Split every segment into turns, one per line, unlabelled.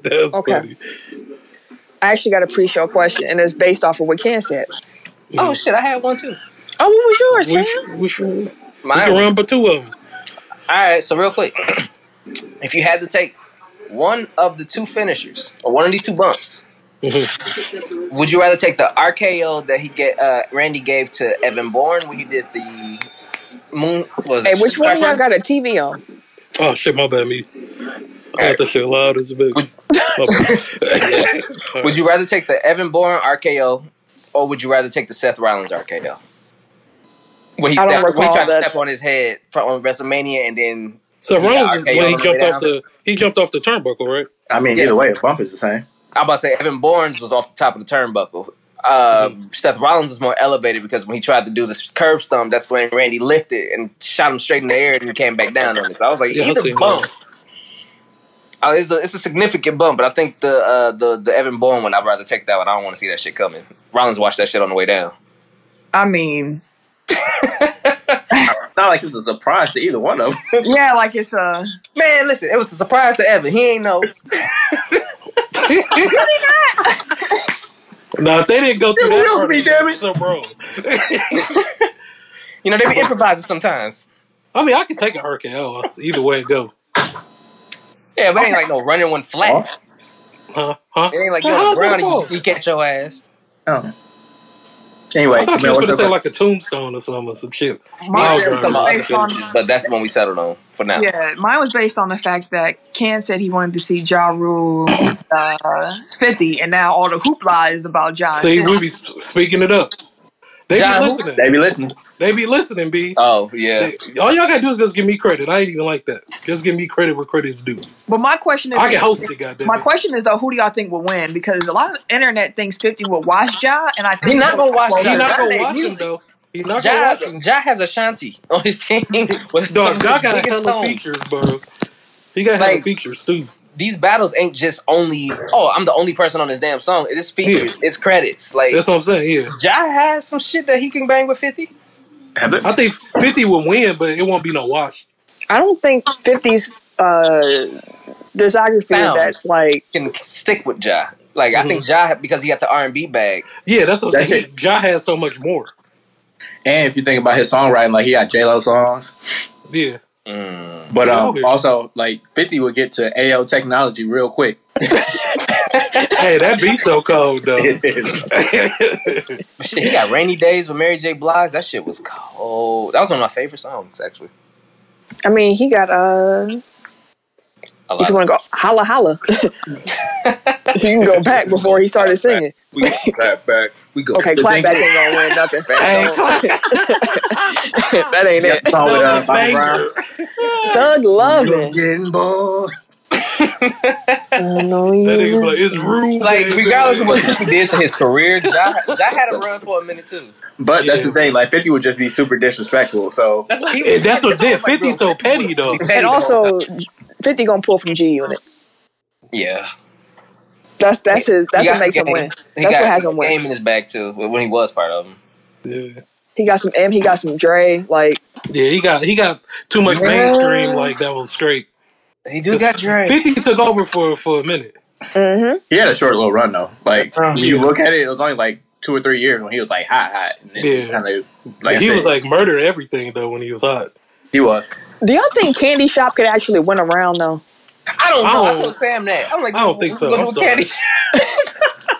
That's
Okay.
funny.
I actually got a pre-show question, and it's based off of what Ken said.
Oh shit, I had one too.
Oh, what was yours, Ken?
sh- we, sh- we
Mine.
can run but two of them.
All right, so real quick, if you had to take one of the two finishers or one of these two bumps, would you rather take the RKO that he get uh, Randy gave to Evan Bourne when he did the moon? Was
Hey, which one of y'all got a TV on?
Oh shit, my bad, me. I got that shit loud as a bitch. My bad.
Would you rather take the Evan Bourne RKO or would you rather take the Seth Rollins RKO? When he,
I don't
stepped, when he
recall
tried to step on his head from on WrestleMania and then
So
Yeah,
Rollins is
RKO
when he jumped
way
off the he jumped off the turnbuckle, right?
I mean,
Yes.
either way, a bump is the same.
I'm about to say Evan Bourne's was off the top of the turnbuckle. Uh, Seth Rollins was more elevated because when he tried to do this curve stomp, that's when Randy lifted and shot him straight in the air and he came back down on it. So I was like,
Yeah, I
either
seen
bump.
that.
Uh, it's, a, it's a significant bump, but I think the uh, the the Evan Bourne one, I'd rather take that one. I don't want to see that shit coming. Rollins watched that shit on the way down.
I mean,
Not like it was a surprise to either one of them.
yeah, like it's a.
Man, listen, it was a surprise to Evan. He ain't know.
Now if they didn't go through
It
that
will
part,
be,
of
damn it.
something wrong.
You know, they be improvising sometimes.
I mean, I can take an RKO either way it go.
Yeah, but it ain't like no running one flat.
Huh? Huh?
It ain't like you
Well,
on
how's
the
that
ground and you, you catch your ass.
Oh. Anyway,
I thought
you
you
know
was going to
what's
say
up?
like a tombstone or something or some shit.
Mine
Yeah,
was
some other
based on-
but that's the one we settled on for now.
Yeah, mine was based on the fact that Ken said he wanted to see Ja Rule uh, 50, and now all the hoopla is about Ja.
See, we be s- speaking it up. They
John,
be
who-
listening.
They be listening.
They be listening, B.
Oh yeah.
They- all y'all gotta do is just give me credit. I ain't even like that. Just give me credit where credit is due.
But my question is,
I can host it, goddamn.
my
it.
question is though, who do y'all think will win? Because a lot of internet thinks 50 will watch Ja, and I think
He's not gonna watch
He
Ja.
not gonna watch him though. He not gonna
Ja,
watch him.
ja has Ashanti on his team. with some
Dog,
of
y'all
the
got
biggest
hella
songs.
features, bro. He got
Like-
hella features too.
These battles ain't just only. Oh, I'm the only person on this damn song. It is features. It's credits. Like
That's what I'm saying. Yeah,
Ja has some shit that he can bang with Fifty.
Have they?
I think 50 will win, but it won't be no wash.
I don't think 50's uh, discography
Found.
is that like
Can stick with Ja. Like I
Mm-hmm.
think Ja because he got the R and B bag.
Yeah, that's what I'm
That's
saying.
it.
Ja has so much more.
And if you think about his songwriting, like he got J Lo songs,
Yeah.
Mm.
but um, also like Fifty would get to AO technology real quick.
Hey, that be so cold though.
Shit, he got Rainy Days with Mary J. Blige. That shit was cold. That was one of my favorite songs actually.
I mean he got uh
A
if you want to go holla holla you can go back before he started singing
We clap back. We go.
okay clap back ain't gonna win nothing fam
Hey,
Don't- that ain't it
the song with Bobby
Banger.
Brown.
Thug loving
Getting bored.
I know
That nigga
you
like, it's rude.
Like
baby.
regardless of what he did to his career, Ja, ja had a run for a minute too.
But that's the thing. Like Fifty would just be super disrespectful. So
That's what he.
And that's what did.
that's why
50 so petty though.
and also 50 gonna pull from G Unit
yeah,
that's that's his that's what makes
some
him win
He
that's
got
what has him
game
win
in his back too when he was part of him.
Yeah.
he got some M he got some Dre like
Yeah, he got he got too much
Yeah.
mainstream like that was straight.
He do got Dre.
50 took over for for a minute.
mm-hmm
he had a short little run though. Like
Oh,
if you look at it, it was only like two or three years when he was like hot, hot. And then he
Yeah.
kind of like I
he
said,
was like murder everything though when he was hot.
he was.
Do y'all think Candy Shop could actually win around though
I don't know.
I
I,
don't-
told Sam that. I'm like,
I don't think so.
Go to
I'm sorry.
candy.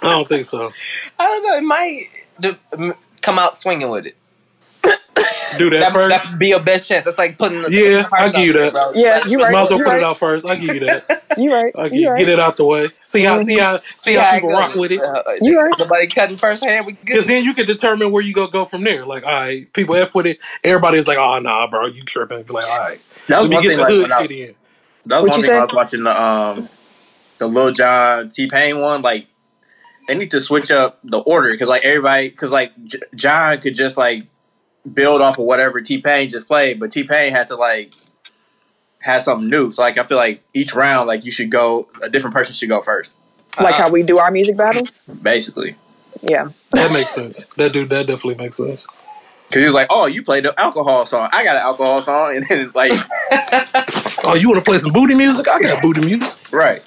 I don't think so.
I don't know. It might come out swinging with it.
Do that,
That
first.
that be your best chance. That's like putting. The,
Yeah,
the
I'll give you
out there,
that.
bro.
Yeah,
Like,
you right.
Might as well put
right.
it out first. I'll give you that.
you right
I'll
you
get,
right
get it out the way. See how see how see how
it
people rock with it.
Uh,
You right.
Nobody cutting first hand. We
Because then you can determine where you go go from there. Like, all right, people f with it. Everybody's like, oh nah, bro, you tripping. Be like, all right,
That was
let me
one
get
thing.
the
Like,
hood
I,
shit in.
that was
What
one
you
thing when I was watching the um the Lil Jon T Pain one. Like they need to switch up the order because like everybody because like J- Jon could just like build off of whatever T Pain just played, but T Pain had to like have something new. So like I feel like each round like you should go a different person should go first.
like
Uh-huh.
how we do our music battles
Basically,
yeah
That makes sense. That dude, that definitely makes sense.
because he was like, "Oh, you played the alcohol song. I got an alcohol song," and then like
Oh, you want to play some booty music? I got booty music.
right.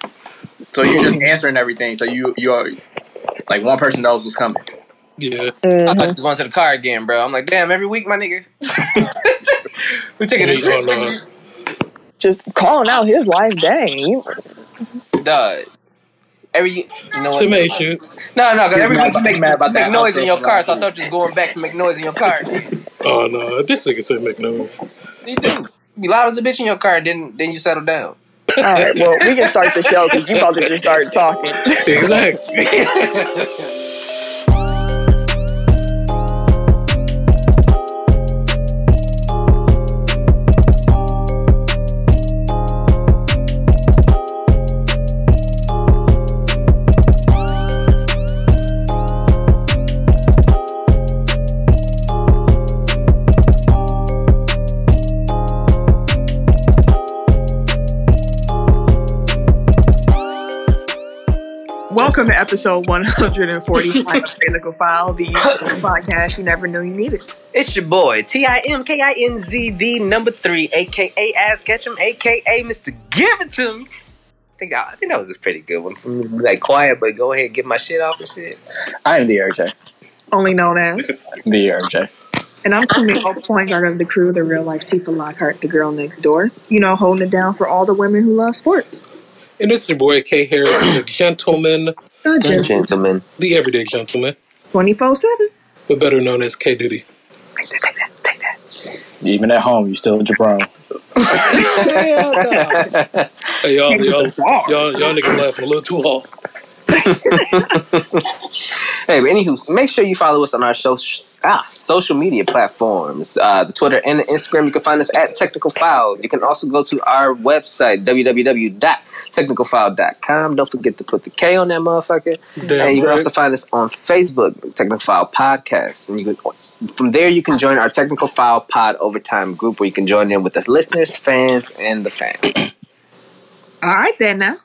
So you're just answering everything. So you you are like one person knows what's coming.
Yeah.
I
Mhm.
thought you were going to the car again, bro. I'm like, damn, every week, my nigga. we taking a trip.
Just calling out his life. Dang. You-
dog. Every you know what?
To make sure.
No, no, because every
Mad
week you make,
mad about that.
make
that
noise in your car, so I thought you was going back to make noise in your car.
Oh no, this nigga said make noise.
You do. Be loud as a bitch in your car, then then you settle down.
All right. Well, we can start the show because you about to just start talking.
Exactly.
Welcome to episode 145 of Technical File, the podcast you never knew you needed.
It's your boy T I M K I N Z D number three, aka Ass Ketchum, aka Mr. Give It To Me. I think, I think that was a pretty good one for me. to be, Like quiet, but go ahead, get my shit off and shit.
I am the RJ.
Only known as.
The RJ.
And I'm Camille, point guard of the crew, the real life Tifa Lockhart, the girl next door. You know, holding it down for all the women who love sports.
And this is your boy K Harris, the gentleman,
Gotcha.
Gentlemen.
the everyday gentleman,
24 7.
but better known as K Duty.
Take that, take that, take that.
Even at home, you still Jabron.
Hey y'all, y'all, y'all, y'all niggas laughing a little too hard.
Hey, but anywho, make sure you follow us on our show, ah, social media platforms. Uh, the Twitter and the Instagram. You can find us at Technical File. You can also go to our website, www.technicalfile.com. Don't forget to put the K on that motherfucker.
Damn
and you can
right.
also find us on Facebook, Technical File Podcast. And you can from there you can join our Technical File Pod Overtime group where you can join in with the listeners, fans, and the fans.
All right, then now.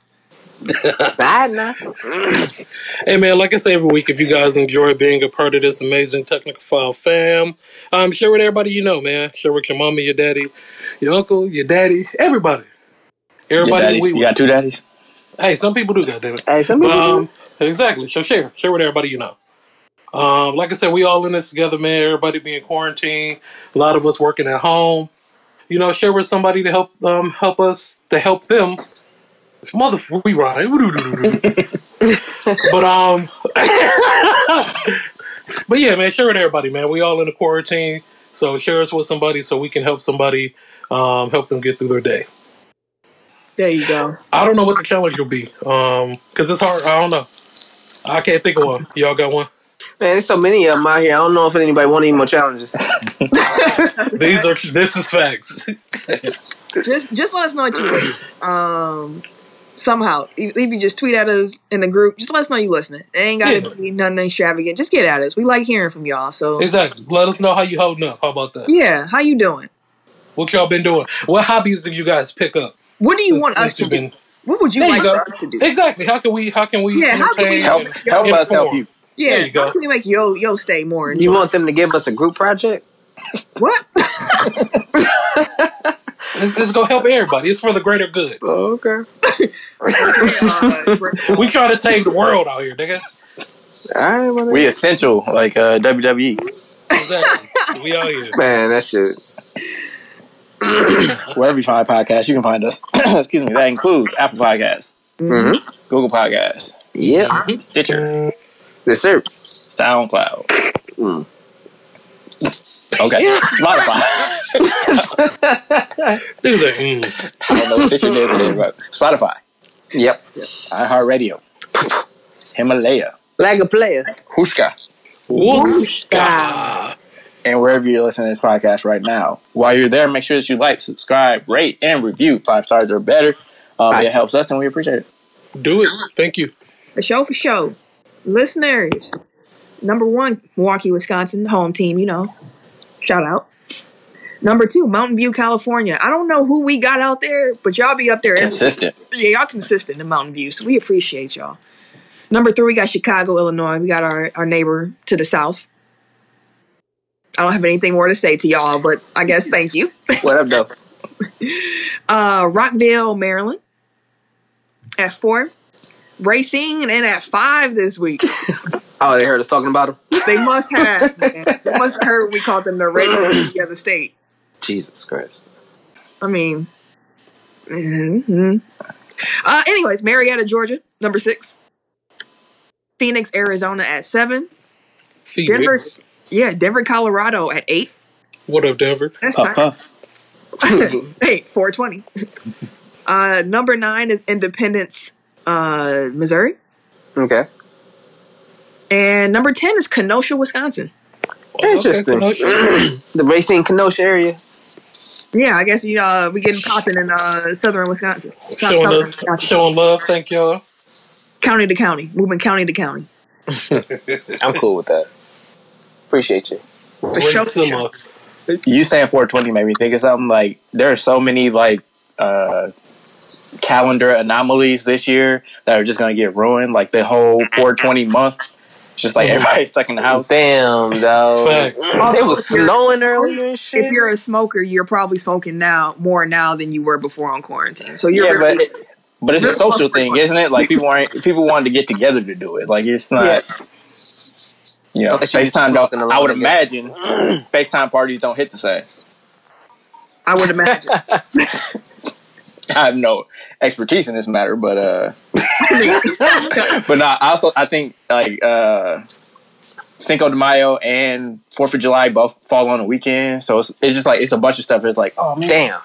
Bye now.
Hey man, like I say every week, if you guys enjoy being a part of this amazing technical file fam, um, share with everybody you know, man. Share with your mama, your daddy, your uncle, your daddy, everybody. Everybody.
daddies,
We,
you got two daddies?
hey, some people do that, damn it.
Hey, some people
um, exactly. So share, share with everybody you know. Um, like I said, we all in this together, man. Everybody being quarantined. A lot of us working at home. You know, share with somebody to help um help us to help them. Mother, we right. but um, but yeah, man, share with everybody, man. We all in the quarantine, so share us with somebody so we can help somebody, um, help them get through their day.
There you go.
I don't know what the challenge will be, um, because it's hard. I don't know. I can't think of one. Y'all got one?
Man, there's so many of them out here. I don't know if anybody want any more challenges.
These are this is facts.
Just just let us know what you listen. Um, somehow, if if you just tweet at us in the group, just let us know you're listening. It ain't got to
Yeah.
be nothing extravagant. Just get at us. We like hearing from y'all. So
Exactly. Let us know how you holding up. How about that?
yeah, how you doing?
What y'all been doing? What hobbies did you guys pick up?
What do you
since-
want us to
you've
do?
been-
What would you
There you
like
go.
for us to do?
Exactly. How can we? How can we?
Yeah, how can we
Help
and
help us help you.
Yeah,
There you go.
how can we make yo yo stay more?
You want them to give us a group project?
what?
It's, it's gonna help everybody. It's for the greater good.
Oh, okay.
We try to save the world out here, nigga.
All right,
We essential, like uh, WWE.
Exactly. we out here.
man, that shit.
Wherever you find podcasts, you can find us. Excuse me. That includes Apple Podcasts,
Mm-hmm.
Google Podcasts,
Yep.
Stitcher,
Yes, sir.
SoundCloud.
Mm.
Okay. Spotify.
Dude, like, mm.
I don't know what Stitcher is but Spotify,
Yep.
iHeartRadio, Himalaya,
Like a player.
Hushka,
Wooska.
and wherever you're listening to this podcast right now. While you're there, make sure that you like, subscribe, rate, and review. Five stars or better. Um, It helps us, and we appreciate it.
Do it. Thank you.
For show for show. Listeners. Number one, Milwaukee, Wisconsin, home team, you know. Shout out. Number two, Mountain View, California. I don't know who we got out there, but y'all be up there. every-
Consistent.
Yeah, y'all consistent in Mountain View, so we appreciate y'all. Number three, we got Chicago, Illinois. We got our, our neighbor to the south. I don't have anything more to say to y'all, but I guess thank you.
What up, though?
Uh, Rockville, Maryland. At four. Racine and at five this week.
Oh, they heard us talking about them.
They must have. man. They must have heard we called them the Ravens of the other state.
Jesus Christ.
I mean, mhm. uh, anyways, Marietta, Georgia, number six. Phoenix, Arizona at seven. Denver, yeah, Denver, Colorado at eight.
What up, Denver?
That's
Puff,
fine.
puff.
hey, 420. Uh, number nine is Independence, uh, Missouri.
Okay.
And number 10 is Kenosha, Wisconsin.
Interesting.
Okay,
the Racine Kenosha area.
Yeah, I guess you uh, we getting popping in uh, southern Wisconsin. South-
showing,
southern
love,
Wisconsin.
showing love. Thank y'all.
County to county, moving county to county.
I'm cool with that. Appreciate you.
For sure.
Similar.
You saying 420 made me think of something like there are so many like uh calendar anomalies this year that are just gonna get ruined. Like the whole 420 month, just like mm-hmm. everybody's stuck in the house.
Damn, dog.
Facts.
It was snowing earlier and shit.
If you're a smoker, you're probably smoking now more now than you were before on quarantine. So you're
Yeah,
really,
but it, but it's a social thing, isn't it? Like people aren't people wanted to get together to do it. Like it's not.
Yeah.
You know,
Unless you're
FaceTime don't. I would
alone,
imagine FaceTime parties don't hit the same.
I would imagine.
I have no expertise in this matter, but uh, but nah, I also I think like uh, Cinco de Mayo and Fourth of July both fall on a weekend, so it's, it's just like it's a bunch of stuff. It's like oh man,
Damn.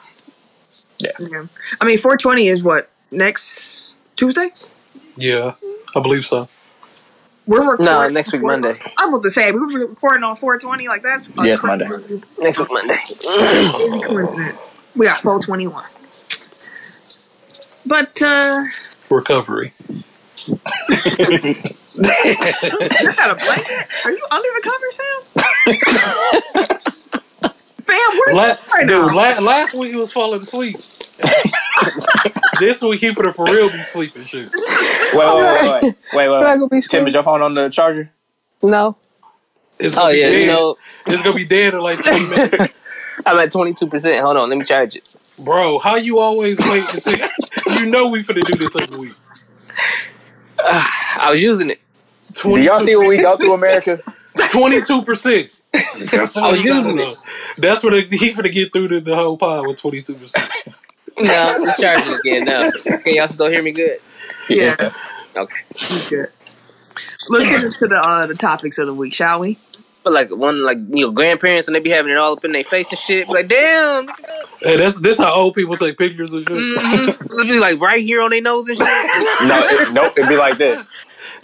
yeah. I mean, 420 is what next Tuesday.
Yeah, I believe so.
We're recording
No, next week Monday.
I'm about to say we were recording on 420. Like that's
Yes, Monday.
Next week Monday.
We got 421. But uh
Recovery.
you got a blanket? Are you under the covers, Sam? Fam, where
La-
you right now?
dude, la- last week he was falling asleep. this week he for the for real be sleeping shit.
wait, wait, wait, wait, wait, wait, wait. Tim, is your phone on the charger?
No.
It's
Oh yeah,
dead.
you know,
it's gonna be dead in like twenty minutes.
I'm at 22. percent Hold on, let me charge it.
Bro, how you always wait until you know we finna do this every week?
I was using it.
Do y'all see what we go through, America?
Twenty-two percent.
I was using it.
That's what he finna get through the, the whole pod with twenty-two percent.
No, it's charging again now. Can y'all still hear me good?
Yeah.
Okay.
Good. Let's get into the uh, the topics of the week, shall we?
But like one like you know grandparents and they be having it all up in their face and shit. Like damn, look.
Hey, that's this how old people take pictures and shit.
Mhm. It'd be like right here on their nose and shit.
No, it, nope. It'd be like this.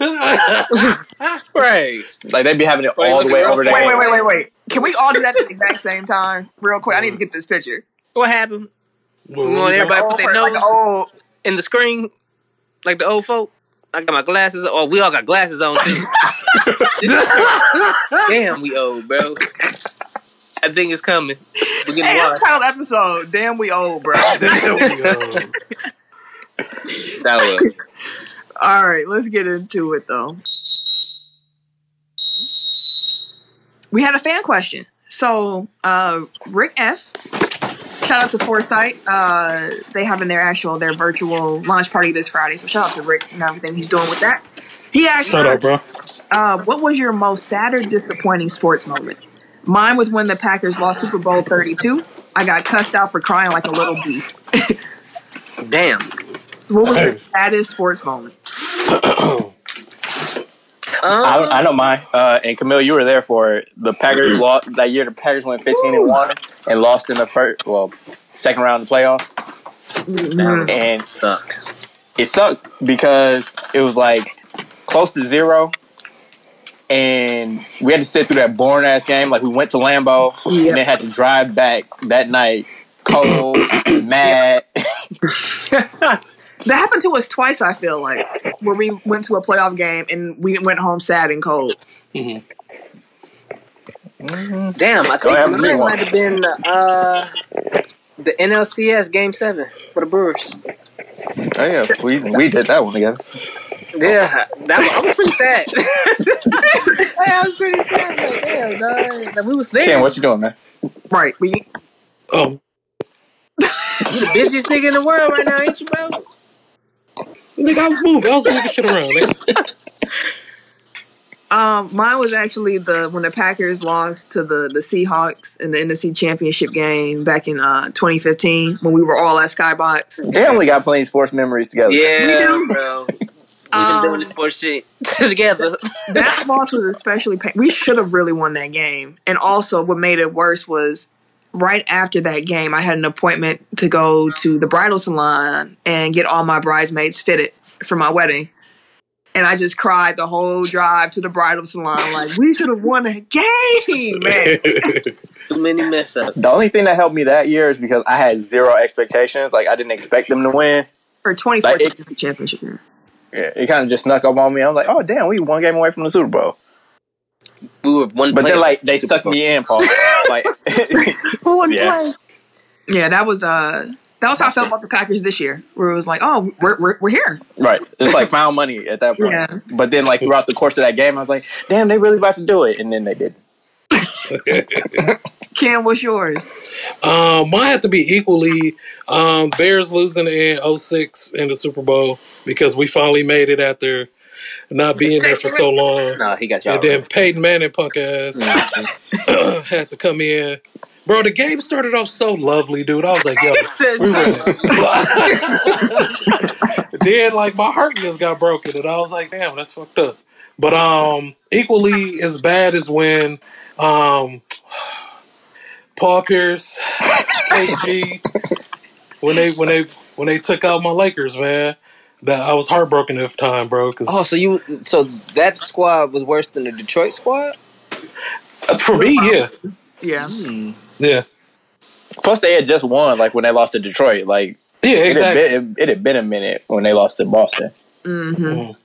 right.
Like they'd be having it
Wait,
all the way over
real-
their
Wait, wait, wait, wait, wait. Can we all do that at the exact same time? Real quick. I need to get this picture.
What happened?
Well,
You want everybody
Like,
put their
oh, like,
nose
oh,
in the screen like the old folk? I got my glasses. Oh, we all got glasses on too. Damn, we old, bro. I think it's coming. We're
hey,
getting
that's title episode. Damn, we old, bro.
Damn, we, uh,
That was.
all right, let's get into it though. We had a fan question. So, uh, Rick F. Shout out to Foresight. Uh, they having their actual their virtual launch party this Friday. So shout out to Rick and everything he's doing with that. He asked,
Shut up, bro.
uh, "What was your most sad or disappointing sports moment?" Mine was when the Packers lost Super Bowl Thirty Two. I got cussed out for crying like a little beef.
Damn.
What was your saddest sports moment?
I,
Um,
I know mine. Uh, and Camille, you were there for it. The Packers lost that year. The Packers went fifteen and one and lost in the first, well, second round of the playoffs. And
sucks.
it sucked because it was like close to zero, and we had to sit through that boring ass game. Like we went to Lambeau
Yeah.
and then had to drive back that night, cold, mad.
That happened to us twice. I feel like where we went to a playoff game and we went home sad and cold.
Damn, I
Go ahead,
think
bring
mine
one.
might have been uh, the NLCS Game Seven for the Brewers.
Oh yeah, we we did that one together.
Yeah, that was, I was pretty sad. hey, I was pretty sad. Like, damn, dog. Like, we was there.
Ken, what you doing, man?
Right. We
Oh,
You the busiest nigga in the world right now, ain't you, bro?
Nigga, I was moving. I was moving shit around. Nigga.
Um, mine was actually the when the Packers lost to the the Seahawks in the NFC Championship game back in uh 2015 when we were all at Skybox.
They only got playing sports memories together.
Yeah,
do.
bro. We've been
Um,
doing this sports shit together.
that loss was especially pain. We should have really won that game. And also, what made it worse was right after that game, I had an appointment to go to the bridal salon and get all my bridesmaids fitted for my wedding. And I just cried the whole drive to the bridal salon, like we should have won a game, man.
Too many mess ups.
The only thing that helped me that year is because I had zero expectations. Like I didn't expect them to win.
For 2014
Like, it-
championship year.
Yeah, it kind of just snuck up on me. I was like, oh damn, we one game away from the Super Bowl.
We were one.
But
play
then like they
Super
sucked
Bowl.
me in, Paul. like
Who won
Yeah.
play? Yeah, that was uh that was how I felt about the Packers this year, where it was like, oh, we're we're, we're here.
right, it's like found money at that point.
Yeah.
But then like throughout the course of that game, I was like, damn, they really about to do it, and then they did.
Cam, what's yours?
Um, mine had to be equally um, Bears losing in 06 in the Super Bowl because we finally made it after not being there for so long.
No, he got y'all.
And then Peyton Manning punk ass had to come in. Bro, the game started off so lovely, dude. I was like, yo, we winning. then like my heart just got broken and I was like, damn, that's fucked up. But um equally as bad as when um Paul Pierce, KG, when they when they when they took out my Lakers, man. That I was heartbroken at the time, bro. Because
Oh, so you so that squad was worse than the Detroit squad?
for me, yeah,
yeah.
yeah,
Plus, they had just won like when they lost to Detroit. Like
yeah,
it,
exactly.
had been, it, it had been a minute when they lost to Boston.
hmm
Mm.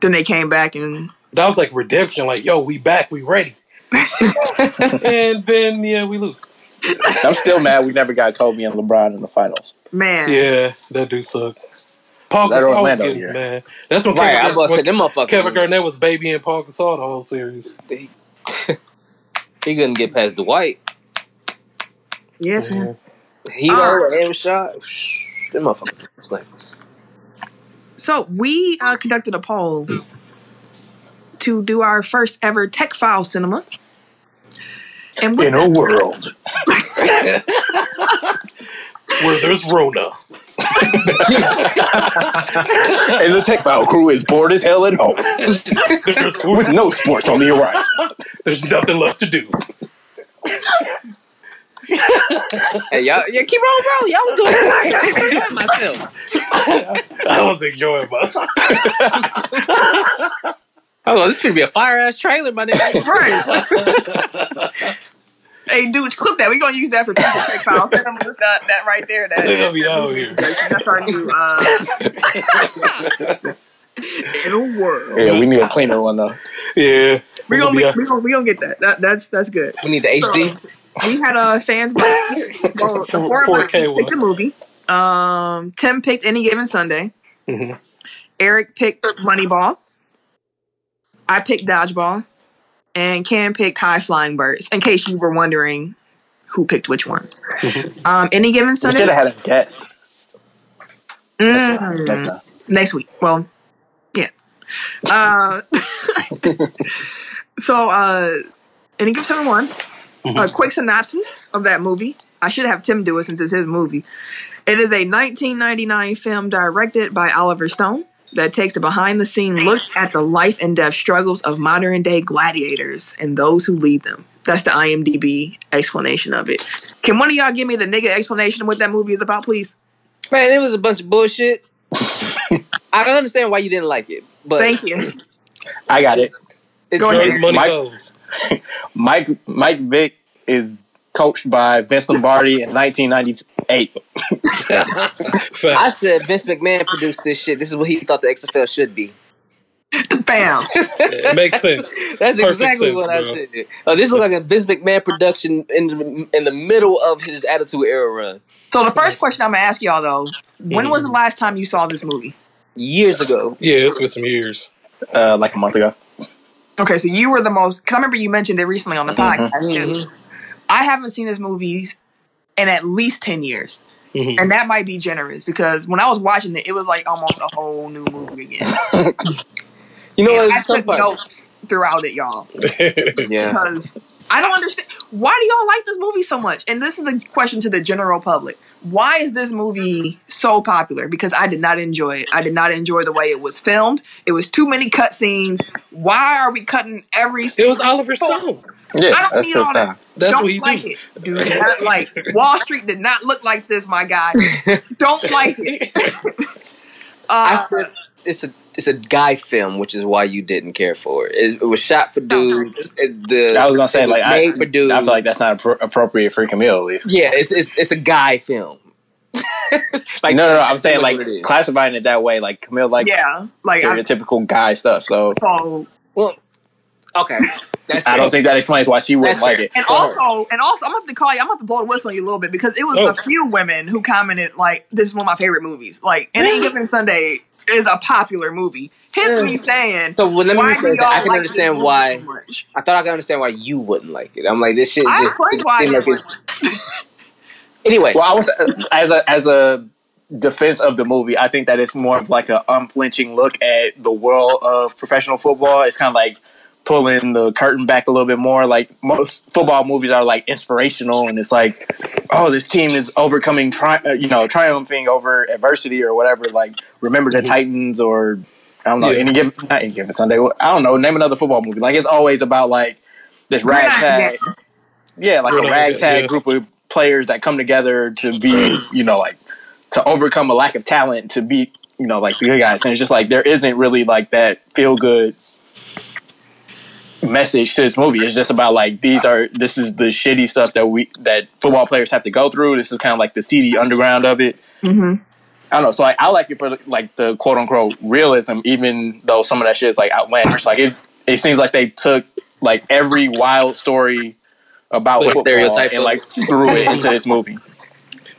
Then they came back and
That was like redemption. Like, yo, we back, we ready. and then yeah, we lose.
I'm still mad we never got Kobe and LeBron in the finals.
man,
Yeah, that do sucks. Paul
That
Gasol was
Orlando
getting man. That's what
Right,
Kevin,
I was about to say
when
them motherfuckers.
Kevin Garnett was babying Paul Gasol the whole series.
he couldn't get past Dwight.
yes,
Yeah.
man.
He know and shot. Them motherfuckers were slaves.
So we uh, conducted a poll to do our first ever Tech File Cinema. And with
a world.
Where there's Rona.
and the Tech File crew is bored as hell at home with no sports on the horizon.
there's nothing left to do.
Hey, y'all, yeah, keep on rolling. Y'all was doing it. I was enjoying myself.
I was enjoying myself.
Hold on, this should be a fire ass trailer, my nigga.
right. hey, dude, clip that. We're gonna use that for people Tech File Cinema. It's not that right there. That
They're gonna be out here.
that's our new. Uh, in a world.
Yeah, we need a cleaner one though.
Yeah,
We're gonna,
be
be,
out-
we gonna we gonna get that. that. That's that's good.
We need the HD.
We had a fans vote. Well, the four of us
4K
picked a movie. Um, Tim picked Any Given Sunday.
Mhm.
Eric picked Moneyball. I picked Dodgeball, and Cam picked High Flying Birds. In case you were wondering who picked which ones. um, Any Given
We
Sunday
should have had a guest. Next time.
Mm,
Next time.
next week. Well, yeah. Uh, so, uh, Any Given Sunday one. A quick synopsis of that movie. I should have Tim do it since it's his movie. It is a 1999 film directed by Oliver Stone that takes a behind the scene look at the life and death struggles of modern day gladiators and those who lead them. That's the IMDb explanation of it. Can one of y'all give me the nigga explanation of what that movie is about, please?
Man, it was a bunch of bullshit. I can understand why you didn't like it, but
Thank you.
I got it.
it's
Go ahead.
Money
Mike-
goes.
Mike Mike Vick is coached by Vince Lombardi in 1998.
I said Vince McMahon produced this shit. This is what he thought the XFL should be.
Bam.
It makes sense.
That's
Perfect
exactly
sense,
what I
bro.
said. Oh, this looks like a Vince McMahon production in the, in the middle of his Attitude Era run
So the first question I'm gonna ask y'all though, when was the
Mm-hmm.
last time you saw this movie?
years ago.
Yeah, it's been some years.
Uh, like a month ago.
Okay, so you were the most because I remember you mentioned it recently on the
Mhm.
podcast too. I haven't seen this movie in at least ten years.
Mhm.
and that might be generous because when I was watching it, it was like almost a whole new movie again.
You know
And I took
parts-
notes throughout it, y'all,
Yeah.
because I don't understand why do y'all like this movie so much. And this is the question to the general public: Why is this movie so popular? Because I did not enjoy it. I did not enjoy the way it was filmed. It was too many cutscenes. Why are we cutting every?
it was Oliver Stone.
Yeah,
I don't
that's
need
just
all that.
That's
don't
what he
like
do.
it, dude. Not like Wall Street did not look like this, my guy. don't like it.
I
Uh,
said it's a it's a guy film, which is why you didn't care for it. It, it was shot for dudes. It, the,
I was gonna say
it was
like I,
made for dudes.
I feel like that's not appro- appropriate for Camille at least.
Yeah, it's it's it's a guy film. like
no, no, no. I'm saying like
much what it is.
classifying it that way, like Camille like
yeah, like I,
stereotypical guy stuff. So
so
Well, okay, that's
I
fair.
don't think that explains why she wouldn't like it.
And
Go
also, and also, I'm gonna have to call you. I'm gonna have to blow the whistle on you a little bit because it was
Oh.
a few women who commented like, "This is one of my favorite movies." Like, "Any Ain't Given Sunday" is a popular movie. Hence me saying,
So well, let me
"Why
rephrase that. I can
like
understand why.
so?
I thought I could understand why you wouldn't like it. I'm like this shit
I
just
explained why I
seemed like
didn't
it's. anyway,
Well, I was uh, as a as a defense of the movie. I think that it's more of like an unflinching look at the world of professional football. It's kind of like pulling the curtain back a little bit more. Like most football movies are like inspirational, and it's like, oh, this team is overcoming, tri- uh, you know, triumphing over adversity or whatever. Like remember the Titans or. I don't know.
Yeah.
Any given, not any given Sunday. I don't know. Name another football movie. Like it's always about like this ragtag. Yeah, like a ragtag
yeah.
group of players that come together to be, you know, like to overcome a lack of talent to be, you know, like the good guys. And it's just like there isn't really like that feel good message to this movie. It's just about like these are this is the shitty stuff that we that football players have to go through. This is kind of like the seedy underground of it.
Mm-hmm.
I don't know. So like, I like it for like the quote unquote realism, even though some of that shit is like outlandish. Like it, it seems like they took like every wild story about
Like
football
stereotype
and like threw it into this movie.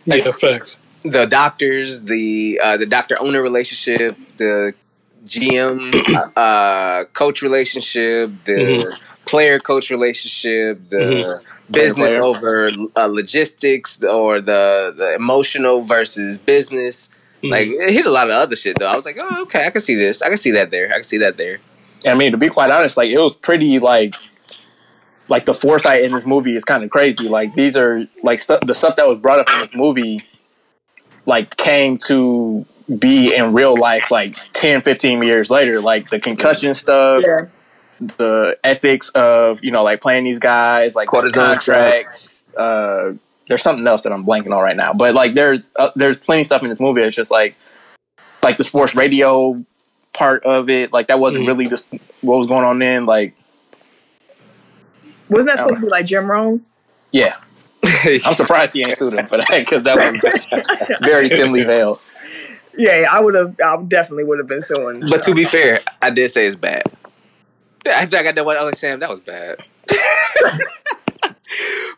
Yeah, facts.
the doctors, the uh, the doctor owner relationship, the GM uh, coach relationship, the
Mhm.
player coach relationship, the
Mhm.
business
Player,
over uh, logistics, or the the emotional versus business.
Mhm.
Like it hit a lot of other shit though. I was like, oh okay, I can see this. I can see that there. I can see that there.
I mean, to be quite honest, like it was pretty like like the foresight in this movie is kind of crazy. Like these are like stuff the stuff that was brought up in this movie like came to be in real life like 10 15 years later like the concussion stuff
Yeah.
the ethics of you know like playing these guys like
Cortisone
contracts uh there's something else that i'm blanking on right now but like there's uh, there's plenty of stuff in this movie it's just like like the sports radio part of it like that wasn't
Mhm.
really just what was going on then like
Wasn't that supposed to be like Jim Rome?
yeah i'm surprised he ain't sued him for that because that was very thinly veiled
Yeah, I would have. I definitely would have been suing.
But to be fair, I did say it's bad. I think I know what I was saying. That was bad.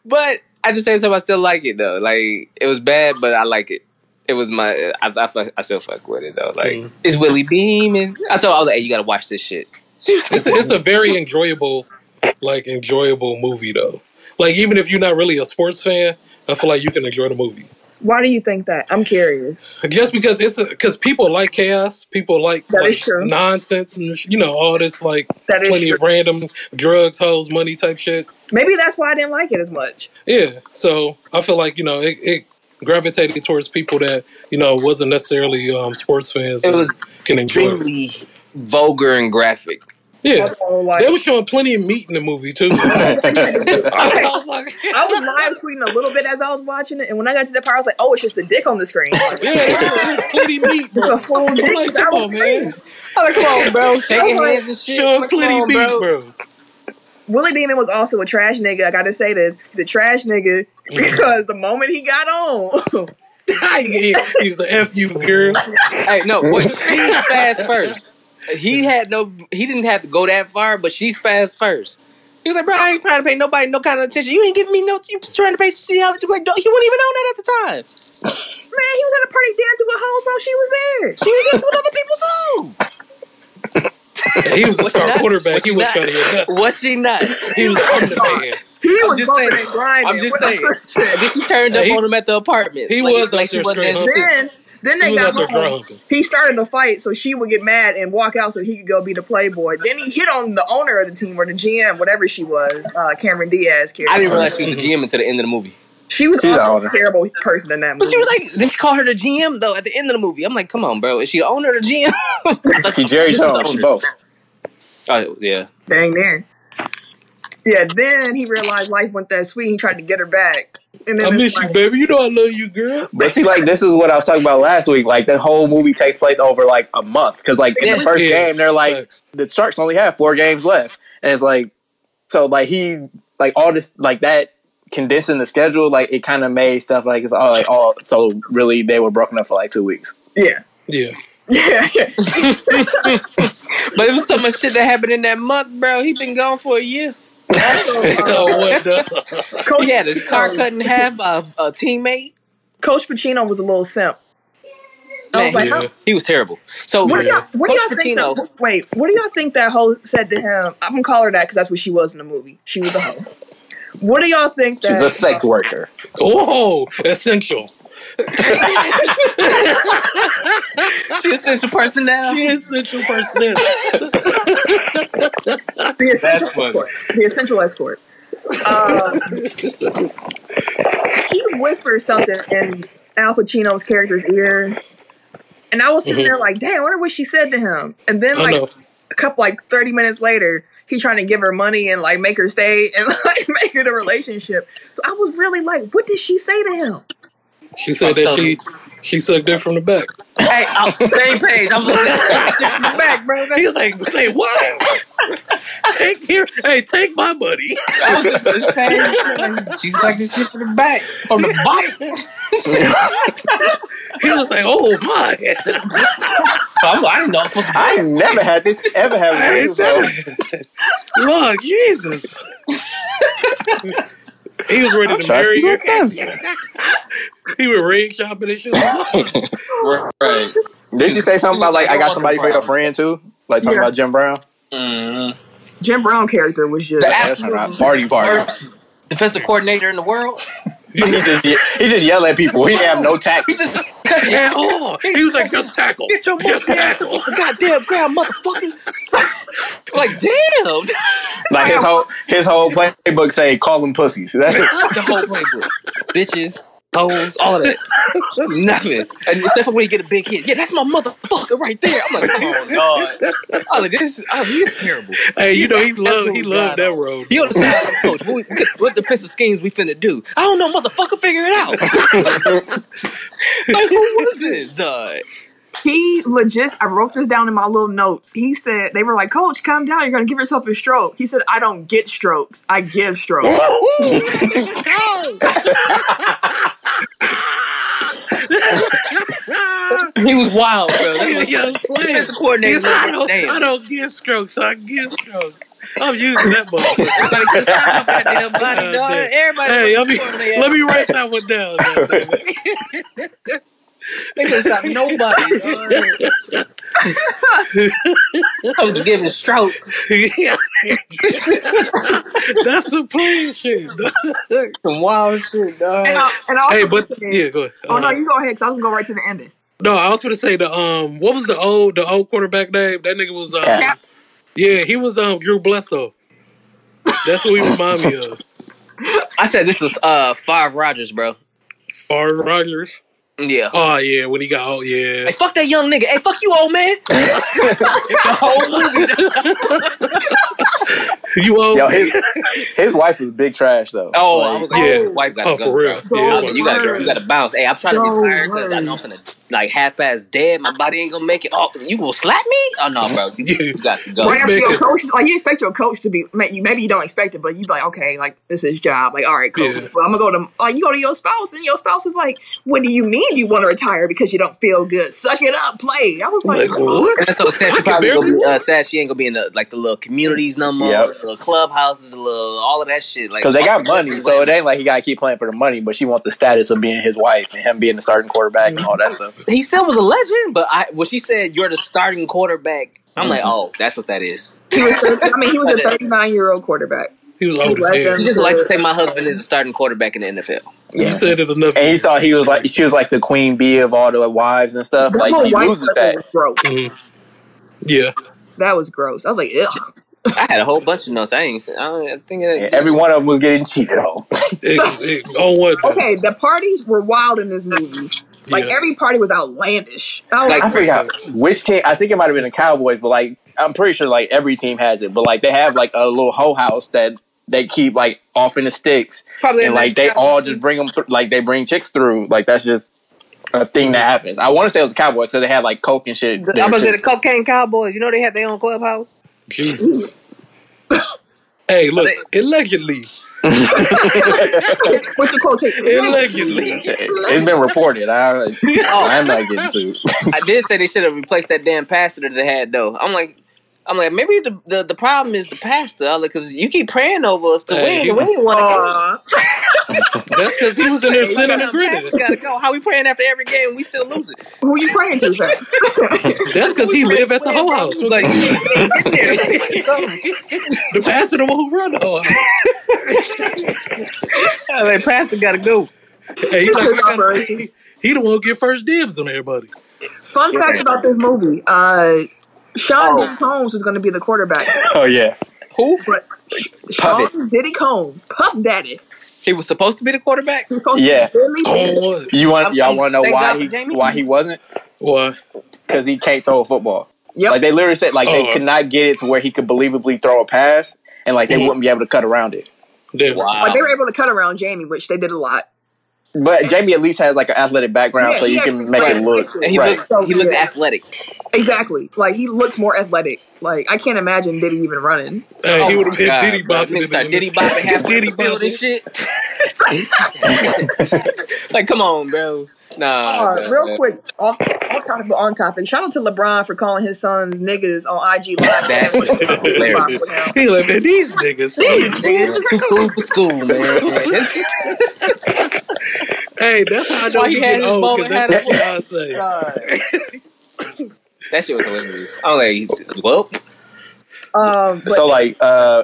but at the same time, I still like it though. Like it was bad, but I like it. It was my. I, I, fuck- I still fuck with it though. Like
Mhm.
it's Willie Beam, and I told I was like, "Hey, you gotta watch this shit."
It's a, it's a very enjoyable, like enjoyable movie though. Like even if you're not really a sports fan, I feel like you can enjoy the movie.
Why do you think that? I'm curious.
Just because it's because people like chaos, people like,
That
like
is true.
nonsense, and you know all this like
That is
plenty
true.
of random drugs, hoes, money type shit.
Maybe that's why I didn't like it as much.
Yeah, so I feel like you know it, it gravitated towards people that you know wasn't necessarily um, sports fans.
It was
can enjoy.
extremely vulgar and graphic.
Yeah,
So, like,
they were showing plenty of meat in the movie too.
I was live tweeting a little bit as I was watching it, and when I got to that part, I was like, "Oh, it's just a dick on the screen." Like,
yeah, there's plenty of meat,
it's
bro.
a full dick.
I'm like,
I
come
was
on, man.
crazy.
like, come on, bro. Shaking
like,
hands and shit.
Showing
Like, come
plenty
on,
meat,
bro.
bro.
Willie Beamen was also a trash nigga. I gotta say this. He's a trash nigga mm. because the moment he got on,
he, he was a F you, girl.
Hey, no, but she spazzed first. He had no, he didn't have to go that far, but she spazzed first. He was like, bro, I ain't trying to pay nobody no kind of attention. You ain't giving me no, you was trying to pay see how like, don't- he wasn't even on that at the time.
man, he was at a party dancing with hoes while she was there.
She was dancing with other people too.
He was the
Was
star
not?
quarterback. He was
not?
trying to get nothing.
Was she not?
He was I'm the man.
He was
I'm
was
just saying.
and grinding.
I'm just
What
saying.
the-
And then she turned up
He-
on him at the apartment.
he
Like-
was
like she wasn't
straight
there
up.
since-
Then, then they got
out there
home. He started the fight so she would get mad and walk out so he could go be the playboy. Then he hit on the owner of the team or the GM, whatever she was, uh, Cameron Diaz. Character.
I didn't realize she was the GM until the end of the movie.
she was
She's
also a terrible person in that movie.
But she was like, they call her the GM though at the end of the movie. I'm like, come on, bro, is she the owner or the GM?
She Jerry Jones. She both.
Oh yeah.
Dang there. Yeah, then he realized life went that sweet. He tried to get her back. And then
I
it's
miss you, baby. You know I love you, girl.
But see, like this is what I was talking about last week. Like the whole movie takes place over like a month because, like, in the first
Yeah.
game, they're like
Facts.
the Sharks only have four games left, and it's like so like he like all this like that condensing the schedule like it kind of made stuff like it's all like all so really they were broken up for like two weeks.
yeah.
Yeah.
Yeah, yeah.
But it was so much shit that happened in that month, bro. He been gone for a year.
oh, what the?
Coach,
He had his car cut in half by a teammate.
Coach Pacino was a little simp.
Man,
was like,
he,
Yeah.
he was terrible. So
what do y'all, what do
Coach
y'all think?
Pacino,
That, wait, what do y'all think that hoe said to him? I'm gonna call her that because that's what she was in the movie. She was a hoe. What do y'all think that?
She's a sex worker.
Oh, essential.
she essential personnel.
She essential personnel.
the essential
funny.
escort. The essential escort. Uh, he whispered something in Al Pacino's character's ear, and I was sitting there like, "Damn, I wonder what she said to him." And then,
I
like
know.
a couple, like thirty minutes later, he trying to give her money and like make her stay and like make it a relationship. So I was really like, "What did she say to him?"
She said that she she sucked it from the back.
Hey, I'm same page. I'm looking at shit from the back, bro.
He was like, "Say what? take here, hey, take my money."
the same shit. She's like this shit from the back, from the bite.
He was like, "Oh my!"
I'm, I didn't know I was supposed to.
I never had this ever had
I
one
ain't
of these, bro.
never- Look, Jesus. He was ready
I'm
to marry
to
her.
see what
He was ring shopping and shit.
Right.
Did she say something about like I got somebody for your friend too? Like talking
Yeah.
about Jim Brown?
Mm.
Jim Brown character was just
The
Yeah,
absolute.
Party party.
Worst defensive coordinator in the world.
he just he just yell at people. He didn't have no tact.
He just cuss
At all. He was like, "Just tackle,
Get your
just
monkey ass
tackle."
off goddamn ground, motherfuckers. like, damn.
Like his whole his whole playbook say call them pussies. That's it.
the whole playbook. Bitches, hoes, all of that. Nothing. And except for when you get a big hit. Yeah, that's my motherfucker right there. I'm like, oh, come on, God. I like this. Oh, he is terrible.
Hey, you know he
an
loved he
absolute
loved that road.
You understand, coach? What, we, what defensive schemes we finna do? I don't know, motherfucker. Figure it out. like, who was this, dog?
He legit, I wrote this down in my little notes. He said, they were like, Coach, calm down. You're going to give yourself a stroke. He said, I don't get strokes. I give strokes.
He was wild, bro.
He a young
coordinator.
He said, I don't, I don't get strokes. I give strokes. I'm using that motherfucker.
Everybody get started off that damn body,
God
dog.
damn.
Everybody.
Hey, let me let me write that one down. goddamn
They couldn't stop nobody. I was giving strokes.
it. That's some plain shit.
Some wild shit, dog.
And I, and I also
hey, but
said-
yeah, go ahead.
Oh, no,
Uh,
you go ahead because I was going to go right to the ending.
no, I was gonna say the um, what was the old the old quarterback name? That nigga was um,
Cap.
yeah, he was um Drew Bledsoe. That's what he remind me of.
I said this was uh Favre Rogers, bro.
Favre Rogers.
Yeah.
Oh yeah, when he got oh yeah.
Hey, fuck that young nigga. Hey, fuck you, old man. the whole movie.
You old?
Yo, his his wife was big trash though.
Oh, I was like,
Yeah.
yeah. wife gotta
Oh,
go.
for real.
bro.
Yeah,
I
that's
mean,
what
you gotta, you gotta bounce. Hey, I'm trying to
Go
retire because I know I'm finna like half ass dead. My body ain't gonna make it. Oh, you gonna slap me? Oh no, bro. You, you got to go.
Right your coach, like you expect your coach to be, maybe maybe you don't expect it, but you be like, okay, like this is his job. Like, all right, coach.
Yeah.
Well, I'm gonna go to, like, you go to your spouse, and your spouse is like, what do you mean you want to retire because you don't feel good? Suck it up, play. I was like,
Like,
oh.
what?
And so sad
I
she probably
barely
gonna be uh, sad she ain't gonna be in the like the little communities no more,
Yep.
The little clubhouses, the little all of that shit. Like
Cause they got money, so it ain't like he gotta keep playing for the money. But she wants the status of being his wife and him being the starting quarterback and all that stuff.
he still was a legend. But I when she said you're the starting quarterback, I'm like,
Mhm.
oh, that's what that is.
He was, I mean, he was a 39 year old quarterback.
He was old as hell.
them-
just like to say my husband is a starting quarterback in the NFL.
You said it enough.
And he thought he was like she was like the queen bee of all the wives and stuff.
That
Like she
white
loses that.
was gross.
Mhm. Yeah.
That was gross. I was like, ugh.
I had a whole bunch of notes. I ain't. I, don't, I think it,
Yeah, every one of them was getting cheated on.
It, it, on what? though?
Okay, the parties were wild in this movie. Like
Yeah.
every party was outlandish. I
Like,
I forgot uh, which team. I think it might have been the Cowboys, but like I'm pretty sure like every team has it. But like they have like a little hoe house that they keep like off in the sticks,
probably
and like they all just bring them. Th- like they bring chicks through. Like that's just a thing that happens. I want to say it was the Cowboys, because they had like coke and shit.
I'm
there,
about to say the Cocaine Cowboys. You know they had their own clubhouse.
Jesus. hey, look, allegedly.
what's the quotation?
Allegedly.
it's been reported. I, oh. I'm not getting sued.
I did say they should have replaced that damn pastor that they had though. I'm like, I'm like, maybe the the, the problem is the pastor, because you keep praying over us to
Hey,
win,
he-
and we didn't want to
Aw.
That's because he was in there sinning and grinning.
Gotta go. How we praying after every game we still losing?
who you praying to, sir?
That's because he live at the whole house.
Like,
The pastor, the one who run the whole house.
like pastor gotta go.
Hey, he, like, I gotta- he, he the one who get first dibs on everybody.
Fun fact about this movie: uh, Sean
Oh.
Diddy Combs was going to be the quarterback,
Oh yeah,
Who?
but Sean Diddy Combs, Puff Daddy,
He was supposed to be the quarterback.
he was supposed
Yeah.
to be Billy Diddy.
Oh,
you want
I'm-
y'all want to know why he
Jamie.
why he wasn't?
why?
Because he can't throw a football.
Yep.
Like they literally said, like they
Oh.
could not get it to where he could believably throw a pass, and like they
Mhm.
wouldn't be able to cut around it.
Wow.
But they were able to cut around Jamie, which they did a lot.
But Jamie at least has like an athletic background,
Yeah,
so you can make
played
it look
high
and he
right.
looked he looked
Yeah.
athletic.
Exactly. Like he looks more athletic. Like I can't imagine Diddy even running.
Hey,
Oh
he would have
my
hit
God,
Diddy
bro.
bopping.
Niggas
in
start
the-
Diddy bopping half
Diddy
the field and shit. like, come on, bro. Nah.
Uh,
bro,
real
man.
quick, off, off topic but on topic. Shout out to LeBron for calling his sons niggas on IG Live.
That was hilarious.
He like, man, these niggas.
Man, too cool for school, man.
hey, that's how I know
Why
he
he had
get
his
old, because that's what I say.
that shit was hilarious. I was like, well,
Um, but
So like uh,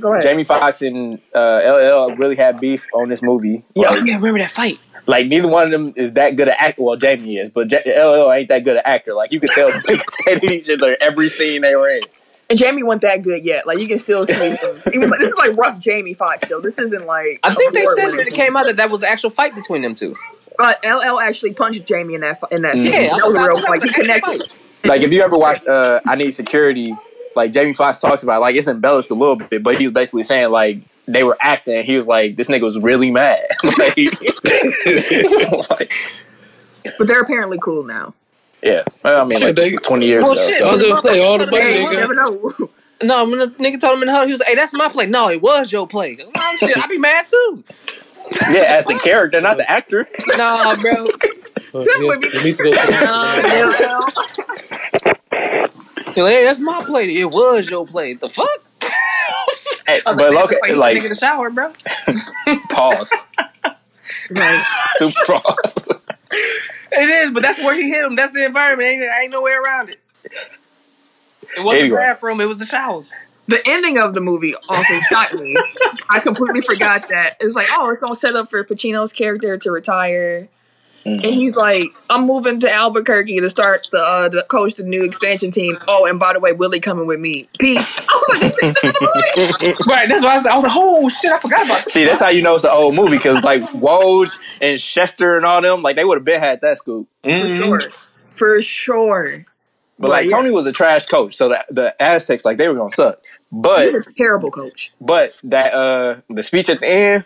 go ahead.
Jamie Foxx and uh, LL really had beef on this movie.
oh
Like,
yeah, remember that fight?
like neither one of them is that good at actor. Well, Jamie is, but J- LL ain't that good at actor. Like you could tell they hated each other every scene they were in.
And Jamie wasn't that good yet. Like you can still see him. Even, this is like rough Jamie Foxx though. This isn't like
I think they said
winning.
that it came out that that was an actual fight between them two.
But LL actually punched Jamie in that in that scene.
Yeah, I
that was
thought
real. Like he connected.
Like if you ever watched uh, I Need Security, like Jamie Foxx talks about, like it's embellished a little bit, but he was basically saying like they were acting. He was like, this nigga was really mad. like, like,
But they're apparently cool now.
Yeah, well, I mean, like
they-
this is twenty years
Oh,
ago.
shit.
so-
I was gonna say all the money
Hey,
they
you never know.
No, when the nigga told him in the huddle, he was like, "Hey, that's my play." No, it was your play. Oh, shit, I'd be mad too.
yeah, as the character, not the actor.
Nah, bro.
Uh,
Tim
yeah,
with me.
you need to go to-
Nah, bro. Hey, that's my play. It was your play. The fuck?
Hey,
I
but
like,
look,
"Man, that's
like
nigga in the shower, bro.
pause,
Right.
super pause.
It is, but that's where he hit him. That's the environment. Ain't, ain't no way around it. It wasn't
Anyway.
the bathroom. It was the showers.
The ending of the movie also shocked me. I completely forgot that. It was like, oh, it's gonna set up for Pacino's character to retire.
Mm-hmm.
And he's like, I'm moving to Albuquerque to start the uh, to coach the new expansion team. Oh, and by the way, Willie coming with me. Peace. I was like, this is the movie.
Right. That's why I was like, oh shit, I forgot about this.
See, that's how you know it's an old movie because like Woj and Schefter and all them, like they would have been had that scoop.
For
Mhm.
sure. For sure.
But like
yeah,
Tony was a trash coach, so the the Aztecs like they were gonna suck. But
he's a terrible coach.
but that uh the speech at the end,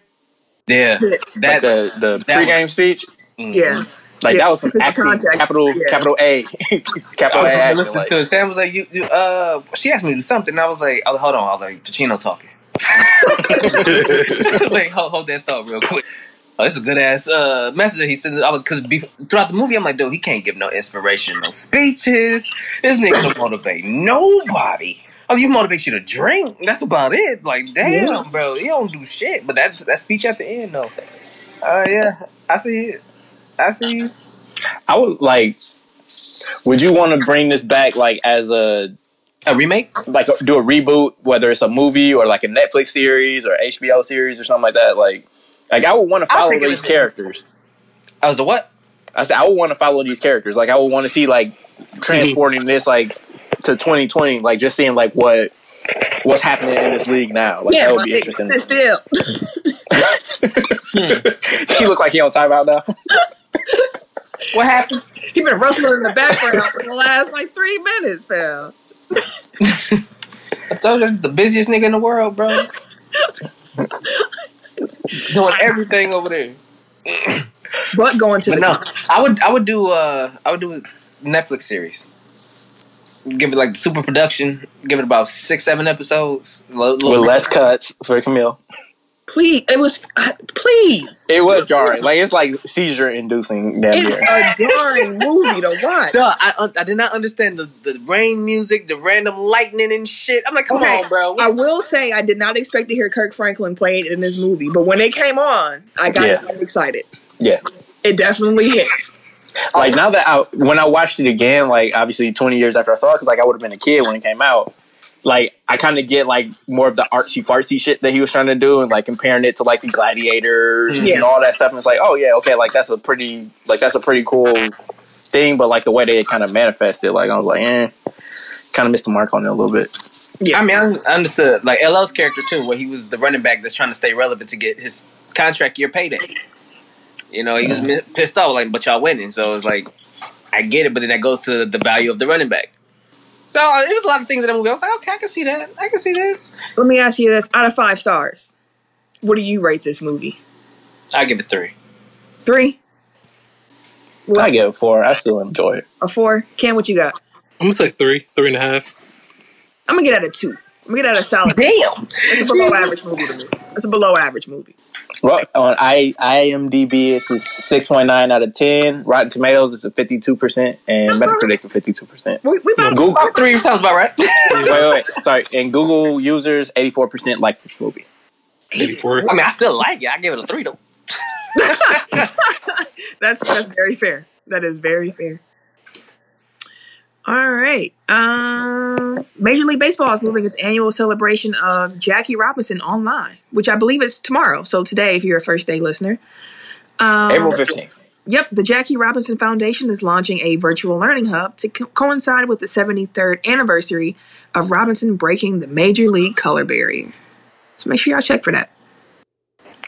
Yeah.
Yes.
like
That.
the the
that-
pregame speech,
Yeah.
like
Yeah,
that was some
it's the
acting,
context.
capital
Yeah.
capital A,
I
capital A
was
acting.
listening
Like,
to it. Sam was like, "You, you uh." She asked me to do something. And I was like, oh, "Hold on." I was like, "Pacino talking." Like, hold, hold that thought real quick. Oh, this is a good ass uh, message that he sent. Because throughout the movie, I'm like, dude, he can't give no inspiration, no speeches. This nigga don't motivate nobody. Oh, you motivate you to drink. That's about it. Like, damn,
Yeah.
bro, he don't do shit. But that that speech at the end, though. Uh, yeah, I see it. I see. it.
I would like. Would you want to bring this back like as a
A remake?
like do a reboot, whether it's a movie or like a Netflix series or HBO series or something like that. Like, like I would want to follow these
as a-
characters.
I was the what?
I said I would want to follow these characters. Like I would want to see like transporting this like to 2020, like just seeing like what what's happening in this league now. Like
yeah,
that would be interesting.
sit still.
he look like he on timeout now.
What happened?
He been rustling in the background for the last like three minutes, fam.
I told you it's the busiest nigga in the world, bro. Doing everything over there.
But going to
But
the
no, I would I would do uh I would do a Netflix series. Give it like super production. Give it about six seven episodes. Lo- lo-
With less cuts for Camille.
please, it was uh, please.
It was jarring. Like it's like seizure inducing damn
It's
near.
a jarring movie to watch.
Duh, I I did not understand the, the rain music, the random lightning and shit. I'm like, come
Okay,
on, bro.
I will say I did not expect to hear Kirk Franklin play it in this movie, but when it came on, I got
Yeah.
excited.
Yeah.
It definitely hit.
Like now that I when I watched it again, like obviously 20 years after I saw it, because like I would have been a kid when it came out. Like I kind of get like more of the artsy fartsy shit that he was trying to do, and like comparing it to like the gladiators
Yeah.
and all that stuff. And it's like, oh yeah, okay, like that's a pretty like that's a pretty cool thing. But like the way they kind of manifested, like I was like, eh, kind of missed the mark on it a little bit.
Yeah.
I mean, I understood. Like LL's character too, where he was the running back that's trying to stay relevant to get his contract year payday. You know, he was mi- pissed off, like, but y'all winning, so it's like, I get it, but then that goes to the value of the running back. So uh, it was a lot of things in the movie. I was like, okay, I can see that. I can see this.
Let me ask you this: out of five stars, what do you rate this movie?
I give it three.
Three.
I
What,
give it four. I still enjoy it.
a four. Cam, what you got?
I'm gonna say three, three and a half.
I'm gonna get out of two. I'm gonna get out a solid.
Damn.
that's a below average movie to me. It's a below average movie.
Well, on I IMDb, it's a six point nine out of ten. Rotten Tomatoes, it's a fifty two percent, and Metacritic, a fifty two percent.
We, we about
Google.
About three sounds about right.
Wait, wait, wait. Sorry. And Google users, eighty four percent like this movie.
Eighty four.
I mean, I still like it. I give it a three though.
that's that's very fair. That is very fair. All right. Um, Major League Baseball is moving its annual celebration of Jackie Robinson online, which I believe is tomorrow. So today, if you're a first day listener, um,
April fifteenth.
Yep, the Jackie Robinson Foundation is launching a virtual learning hub to co- coincide with the 73rd anniversary of Robinson breaking the Major League color barrier. So make sure y'all check for that.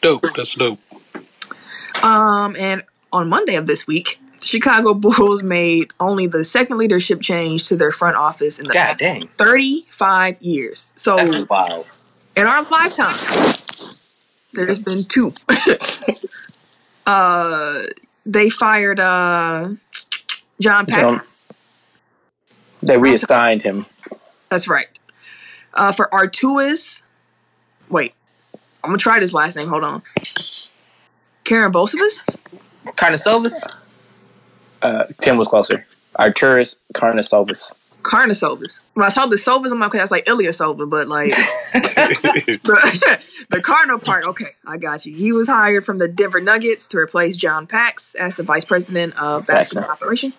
Dope. That's dope.
Um, and on Monday of this week, the Chicago Bulls made only the second leadership change to their front office in the
God dang.
35 years. So
That's wild.
in our lifetime, there's been two. uh, they fired uh, John Paxson.
They reassigned him.
That's right. Uh, for Arturas, wait, I'm gonna try this last name. Hold on. Karen Bosovus?
Carnisovis?
Uh, Tim was closer. Arturis Carnisovis.
Carnisovas. When I saw the Sovas, I'm like, okay, that's like Ilyasova, but like the, the Cardinal part, okay, I got you. He was hired from the Denver Nuggets to replace John Pax as the vice president of basketball operation.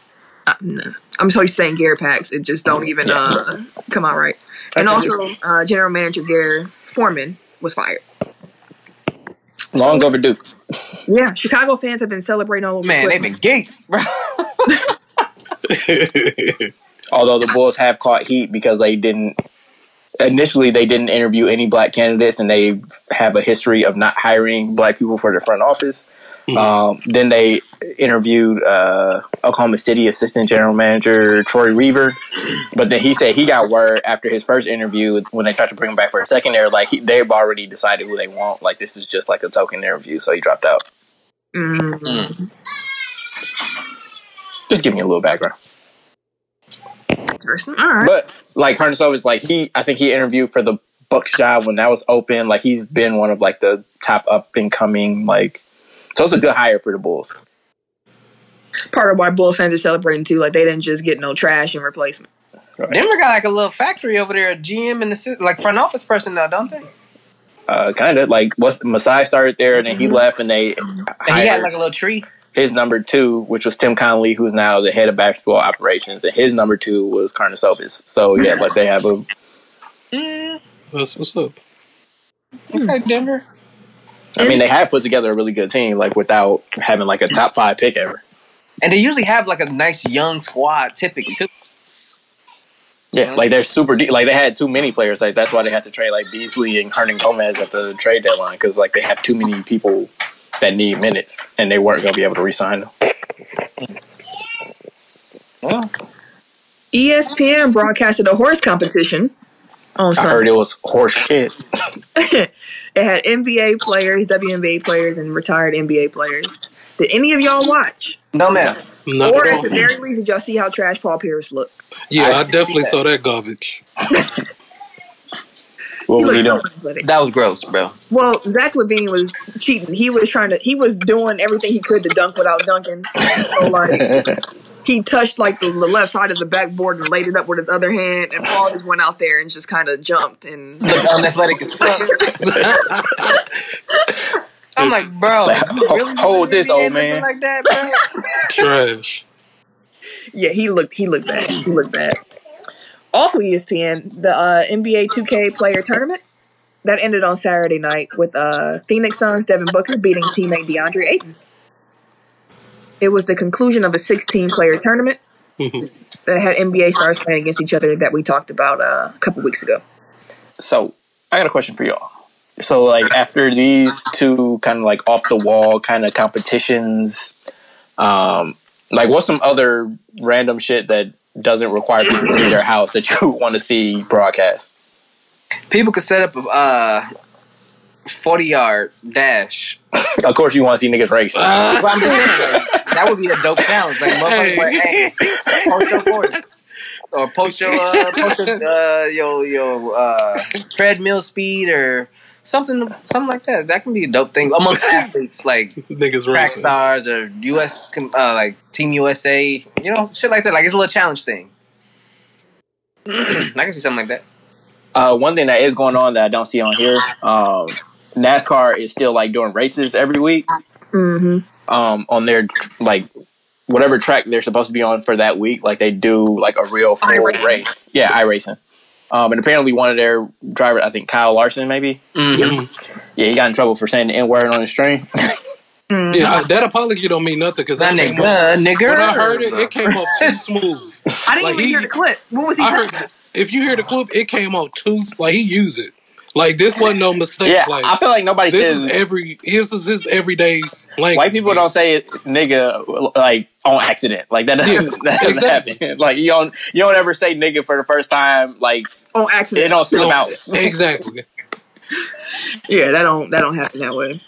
Uh, no. I'm so used to saying Gary Pax, it just don't even uh, come out right. And
Okay.
also, uh, general manager Gary Forman was fired.
Long overdue.
Yeah, Chicago fans have been celebrating all over
Man,
Twitter.
they've been geeked, bro.
Although the Bulls have caught heat because they didn't initially they didn't interview any black candidates and they have a history of not hiring black people for their front office. Um, then they interviewed uh, Oklahoma City assistant general manager Troy Weaver, but then he said he got word after his first interview when they tried to bring him back for a second. They're like he, they've already decided who they want. Like this is just like a token interview, so he dropped out.
Mm,
Just give me a little background.
interesting. All right.
But like Carniceau is like he I think he interviewed for the Bucks job when that was open. Like he's been one of like the top up and coming like so it's a good hire for the Bulls.
Part of why Bull fans are celebrating too. Like they didn't just get no trash in replacement. Right.
Denver got like a little factory over there, a GM and the si- like front office person now, don't they?
Uh kind of like what's Masai started there and then he left and they
And he had like a little tree.
his number two, which was Tim Connolly, who's now the head of basketball operations, and his number two was Karnisovas. So yeah, like they have a
That's what's up.
Okay, Denver.
I mean, they have put together a really good team, like without having like a top five pick ever.
And they usually have like a nice young squad, typically too.
Yeah, like they're super deep. Like they had too many players. Like that's why they had to trade like Beasley and Hernangómez at the trade deadline because like they have too many people that need minutes, and they weren't going to be able to re-sign them.
Well,
ESPN broadcasted a horse competition on
I heard it was horse shit.
it had NBA players, WNBA players, and retired NBA players. Did any of y'all watch?
no man.
Not
or
at
at the very least, did y'all see how trash Paul Pierce looked?
Yeah,
I
I, definitely
see
saw that garbage.
What was he
looked
doing?
so.
That was gross, bro.
Well, Zach LaVine was cheating. He was trying to. He was doing everything he could to dunk without dunking. So like, he touched like the, the left side of the backboard and laid it up with his other hand, and Paul just went out there and just kind of jumped and.
Look unathletic as fuck. I'm like, bro,
Like,
really
hold this,
NBA
old man.
like that, bro.
Trash.
Yeah, he looked. He looked bad. He looked bad. Also, ESPN, the uh, NBA 2K player tournament that ended on Saturday night with uh, Phoenix Suns Devin Booker beating teammate DeAndre Ayton. It was the conclusion of a 16 player tournament that had NBA stars playing against each other that we talked about uh, a couple weeks ago.
So I got a question for y'all. So like after these two kind of like off the wall kind of competitions, um, like what's some other random shit that doesn't require people to leave their house that you want to see broadcast?
People could set up a uh, 40 yard dash.
Of course, you want to see niggas race.
But I'm just saying, like, that would be a dope challenge. Like, motherfuckers,
Hey.
hey, post your 40. Or post your, uh, post your, uh, your, your uh, treadmill speed or something, something like that. That can be a dope thing amongst athletes, like
Niggas
track
racing.
stars or US, uh, like Team USA, you know, shit like that. Like, it's a little challenge thing. I can see something like that.
Uh, one thing that is going on that I don't see on here, um, NASCAR is still like doing races every week
hmm
um, on their like whatever track they're supposed to be on for that week. Like they do like a real full
iRacing.
race. Yeah, iRacing. Um, and apparently one of their drivers, I think Kyle Larson, maybe.
Mhm.
Yeah, he got in trouble for saying the N word on the stream.
Yeah, that apology don't mean nothing because
That
I came
nigga,
off,
nigga.
when I heard it, it came off too smooth.
I didn't
Like,
even
he-
hear the clip. What was he
I
saying?
heard if you hear the clip, it came out too like he used it. Like this wasn't no mistake.
yeah,
like
I feel like nobody
this
says
is every this is his everyday language.
white people don't say it, nigga, like on accident. Like that doesn't,
Yeah,
that doesn't
exactly.
happen. Like you don't you don't ever say nigga for the first time. Like
On accident.
it
accident.
don't slip
No,
out.
exactly.
Yeah, that don't that don't happen that way.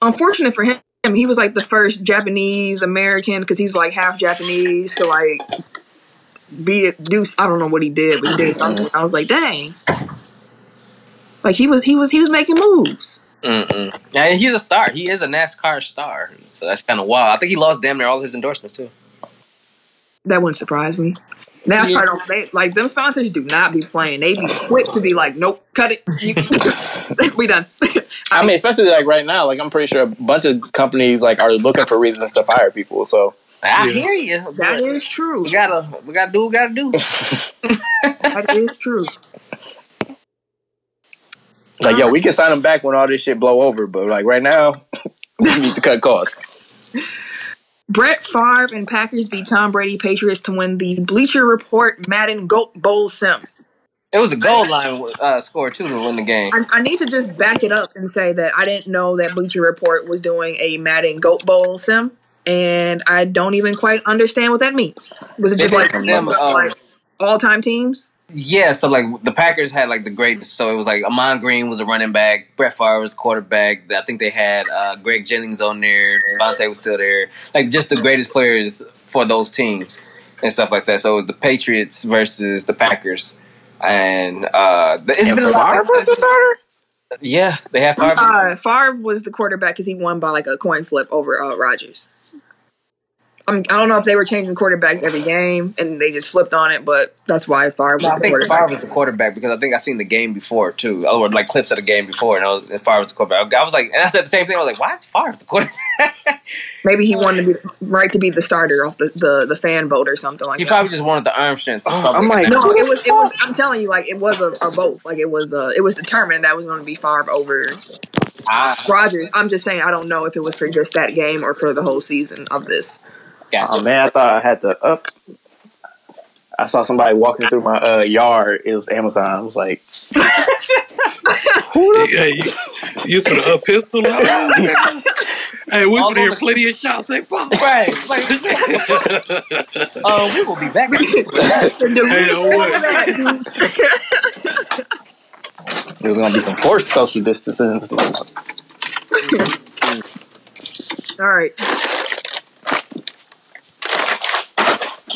Unfortunate for him, he was like the first Japanese American because he's like half Japanese to like be it do I don't know what he did, but he did something. I was like, dang. Like he was he was he was making moves.
Mm-mm. And he's a star. He is a NASCAR star. So that's kind of wild. I think he lost damn near all his endorsements too.
That wouldn't surprise me. NASCAR
Yeah.
don't they, like them sponsors do not be playing. They be quick to be like, nope, cut it. We done.
I mean, especially like right now, like I'm pretty sure a bunch of companies like are looking for reasons to fire people. So
I
Yeah.
hear you.
That is true.
We gotta, we gotta do what we gotta do.
That is true.
Like, yo, we can sign them back when all this shit blow over, but like right now, we need to cut costs.
Brett Favre and Packers beat Tom Brady Patriots to win the Bleacher Report Madden Goat Bowl Sim.
It was a goal line uh, score too to win the game.
I, I need to just back it up and say that I didn't know that Bleacher Report was doing a Madden Goat Bowl Sim, and I don't even quite understand what that means. Was it just like,
did them, um,
like all time teams?
Yeah, so like the Packers had like the greatest. So it was like Ahman Green was a running back, Brett Favre was quarterback. I think they had uh, Greg Jennings on there. Davante was still there. Like just the greatest players for those teams and stuff like that. So it was the Patriots versus the Packers, and uh, it's
And
been a lot.
Favre was the starter.
Yeah, they have Favre.
Uh, Favre was the quarterback because he won by like a coin flip over uh, Rodgers. I'm, I don't know if they were changing quarterbacks every game and they just flipped on it, but that's why Favre was
No, I
the
think
quarterback.
Favre was the quarterback because I think I seen the game before too, or like clips of the game before, and I was and Favre was the quarterback. I was like, and I said the same thing. I was like, why is Favre the quarterback?
Maybe he wanted to be right to be the starter off the, the, the fan vote or something like that.
he
that.
probably just wanted the arm strength.
Oh, I'm like,
No, it was. It was. I'm telling you, like it was a, a vote. Like it was. Uh, it was determined that was going to be Favre over
Ah,
Rodgers. I'm just saying. I don't know if it was for just that game or for the whole season of this.
Gotcha.
Oh man, I thought I had to up. I saw somebody walking through my uh, yard. It was Amazon. I was like,
Yeah, you, you used to a pistol. hey, we
All
used to hear
over-
plenty of shots. Say, "Pop."
Right. Like, uh, we will be back.
Hey, yo, what?
it was gonna be some forced social distancing.
All right.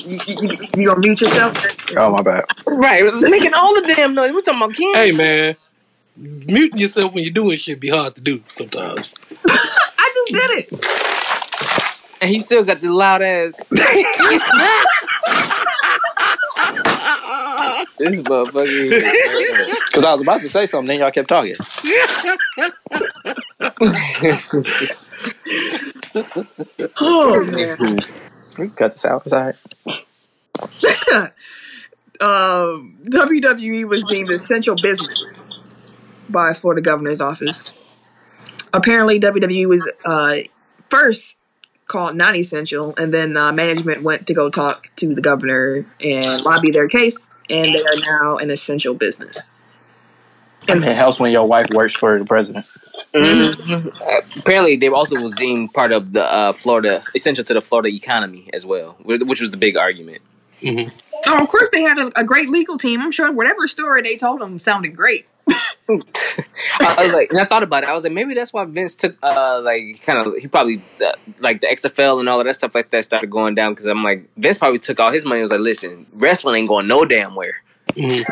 You, you, you gonna mute yourself?
Oh my bad.
Right, making all the damn noise. We're talking about Ken.
hey, man, muting yourself when you're doing shit be hard to do sometimes.
I just did it.
And he still got the loud ass. this motherfucker.
Because I was about to say something, then y'all kept talking.
Oh man.
We can cut this out. It's all right.
um, WWE was deemed essential business by Florida governor's office. Apparently, WWE was uh, first called non-essential, and then uh, management went to go talk to the governor and lobby their case, and they are now an essential business.
And It helps when your wife works for the president.
Mhm. Uh, apparently, they also was deemed part of the uh, Florida, essential to the Florida economy as well, which was the big argument.
Mhm.
Oh, of course, they had a, a great legal team. I'm sure whatever story they told them sounded great.
I, I was like, and I thought about it. I was like, maybe that's why Vince took, uh, like, kind of, he probably, uh, like, the XFL and all of that stuff like that started going down because I'm like, Vince probably took all his money. and was like, listen, wrestling ain't going no damn where.
Mhm.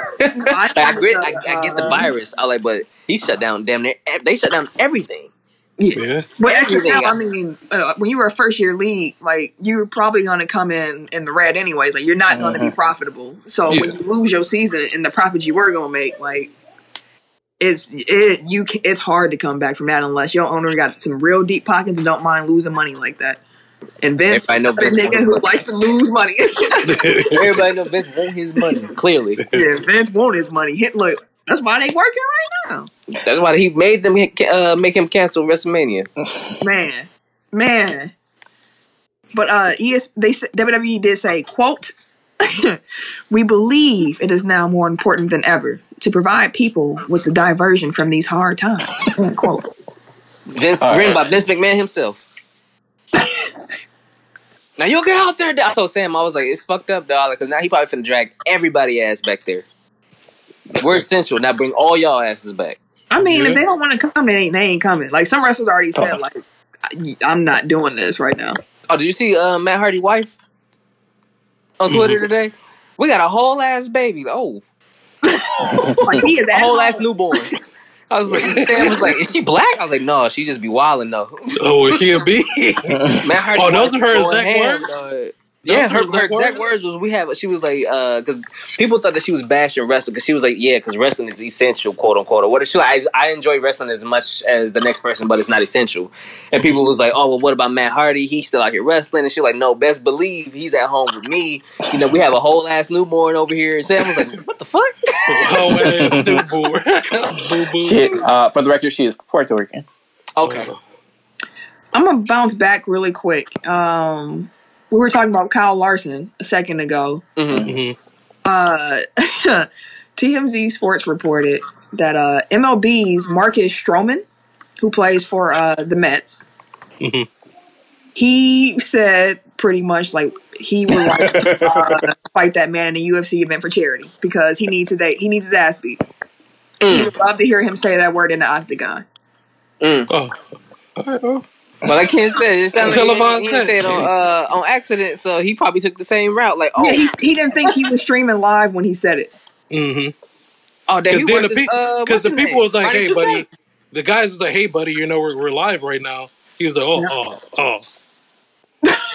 I,
Like, I, get, I, I get the virus. I like, but he shut down damn near. They shut down everything.
Yeah.
But
Everything
XFL, I mean, uh, when you were a first year league, like you were probably going to come in in the red anyways. Like you're not going to be profitable. So when you lose your season and the profits you were going to make, like it's it you it's hard to come back from that unless your owner got some real deep pockets and don't mind losing money like that. And Vince,
I know Vince
nigga who likes to lose money.
Everybody know Vince want his money. Clearly,
yeah, Vince want his money. Hit look, that's why they working right now.
that's why he made them uh, make him cancel WrestleMania.
man, man. But uh, ES they s- WWE did say, "quote We believe it is now more important than ever to provide people with the diversion from these hard times." End quote.
Vince
All
written by Vince McMahon himself. now you get out there. I told Sam, I was like, it's fucked up, dog, because now he probably finna drag everybody ass back there. We're essential. Now bring all y'all asses back.
I mean,
Yeah.
if they don't want to come, they ain't, they ain't coming. Like some wrestlers already said,
Oh.
like I- I'm not doing this right now.
Oh, did you see uh, Matt Hardy wife on Twitter today? We got a whole ass baby. Oh,
Like he is
a whole
home.
ass newborn. I was like, Sam was like, is she black? I was like, no, she just be wilding though.
Oh, is she a B?
Matt Hardy.
Oh, those
wife
are her
going
exact
ham,
words?
Dog. Yeah, her, her
exact
exact
words?
words was we have. She was like, because people thought that she was bashing wrestling because she was like, yeah, because wrestling is essential, quote unquote. Or what? She like, I, I enjoy wrestling as much as the next person, but it's not essential. And people was like, oh, well, what about Matt Hardy? He's still out here wrestling, and she like, no, best believe he's at home with me. You know, we have a whole ass newborn over here. And Sam was like, what the fuck?
Oh, ass newborn. boo boo.
She, uh, for the record, she is Puerto Rican.
Okay.
I'm gonna bounce back really quick. Um, we were talking about Kyle Larson a second ago.
hmm
Mhm.
uh, TMZ Sports reported that uh, MLB's Marcus Stroman, who plays for uh, the Mets,
Mhm.
he said pretty much like he would like uh, fight that man in a UFC event for charity because he needs his he needs his ass beat. He would love to hear him say that word in the octagon.
Mm.
Oh. All right, well.
But I can't say it. It sounded like he,
Televised
he didn't say it on uh, on accident, so he probably took the same route. Like, oh,
Yeah, he, he didn't think he was streaming live when he said it.
Mm-hmm.
oh,
Because then the,
worked
pe-
uh,
cause the people
name?
was like,
Ronnie
hey,
2K.
buddy. The guys was like, hey, buddy, you know, we're, we're live right now. He was like, oh, oh, oh.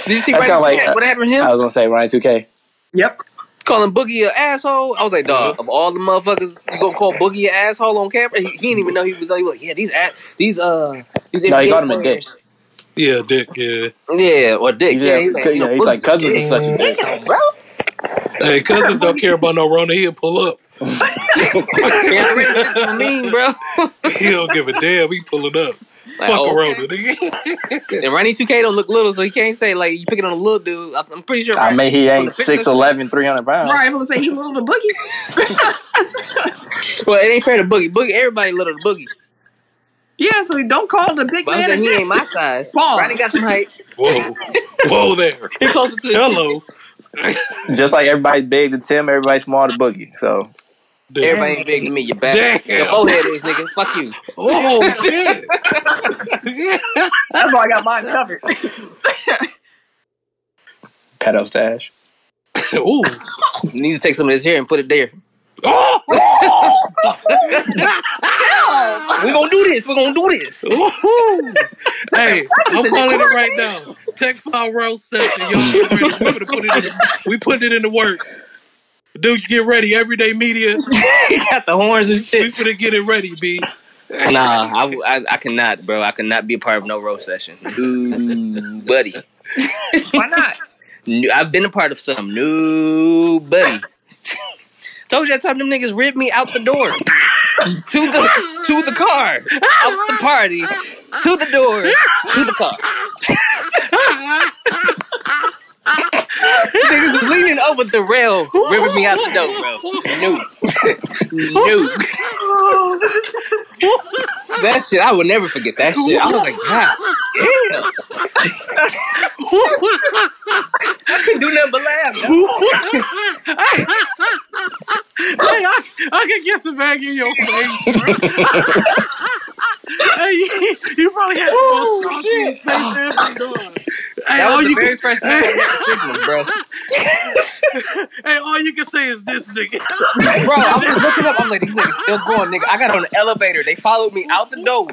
Did you see
That's
Ronnie
kinda like,
2K?
uh,
what happened to him?
I was gonna say Ryan 2K.
Yep.
calling Boogie an asshole. I was like, dog, of all the motherfuckers you gonna call Boogie an asshole on camera? He, he didn't even know he was. He was like, yeah, these a- these uh these
No, he
NBA
called him a
players.
Yeah, Dick. Yeah.
Yeah, or Dick. Yeah,
yeah,
he's like,
yeah, he's like Cousins
dick.
is such a dick.
Damn, bro.
Hey, Cousins don't care about no Rona. He'll pull up.
Yeah, I mean, bro.
He don't give a damn. He pulling up.
Like,
Fuck a. Rona, nigga.
And Ronnie 2K don't look little, so he can't say like you picking on a little dude. I'm I'm pretty sure.
I mean, he ain't
From
6'11", 300 pounds.
Right, I'm gonna say he little to boogie.
Well, it ain't fair to Boogie. Boogie, everybody little to Boogie.
Yeah, so don't call the big
But
man.
saying he ain't my size.
Pause.
Ronnie got some height.
Whoa. Whoa there.
He closer to
Hello.
Just like everybody's big to Tim, everybody's small to Boogie. So
Damn.
Everybody ain't big to me. You back.
Damn.
Your forehead is, nigga. Fuck you.
Oh, shit.
That's why I got mine covered.
pedo stash.
Ooh.
Need to take some of this here and put it there.
Oh!
We gonna do this. We're gonna do this.
Hey, I'm calling it right now. Text file roast session. Y'all ready. We're gonna put it in the, we put it in the works. Dudes, get ready. Everyday media.
got the horns and shit.
We
shit.
finna get it ready, B.
Nah, I, I, I cannot, bro. I cannot be a part of no roast session. Ooh, buddy.
Why not?
I've been a part of some. new buddy. Told you that time them niggas ripped me out the door. to the to the car. Out the party. To the door. To the car. niggas leaning over the rail, ripping me out the door, bro. No. no. That shit, I will never forget that shit. I was like, God damn. I couldn't do nothing but laugh.
hey, I, I can get some back in your face, hey, you, you probably had the most saltiest face ever. Hey,
That was the
you
very
can,
first time I met the signals, bro.
hey, all you can say is this nigga.
Bro, I was looking up. I'm like, these niggas still going, nigga. I got on the elevator. They followed me out the door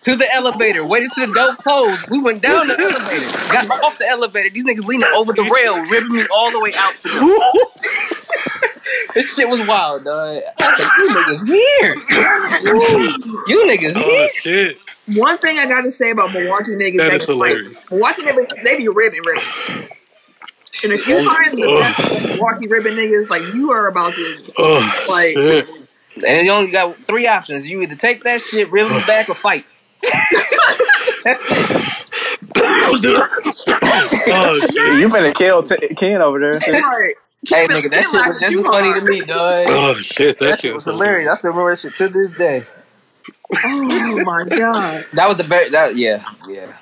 to the elevator, waited till the door closed. We went down the elevator, got off the elevator. These niggas leaning over the rail, ripping me all the way out. The door. This shit was wild, dog. I was like, you niggas weird. You niggas
Oh
weird.
shit!
One thing I gotta say about Milwaukee niggas,
That
they
is
like-
hilarious.
Milwaukee niggas, they be ribbing, ribbing. And if you find the best Milwaukee ribbon niggas, like you are about to,
Oh
Like-
shit!
And you only got three options. You either take that shit, reel it back, or fight. That's it.
oh shit!
You finna kill t- Ken over there. and shit.
Hey, nigga, that shit was just as funny to me, dog.
Oh shit! That,
That
shit
shit was hilarious. I still remember that shit to this day.
Oh my god!
That was the very that yeah yeah.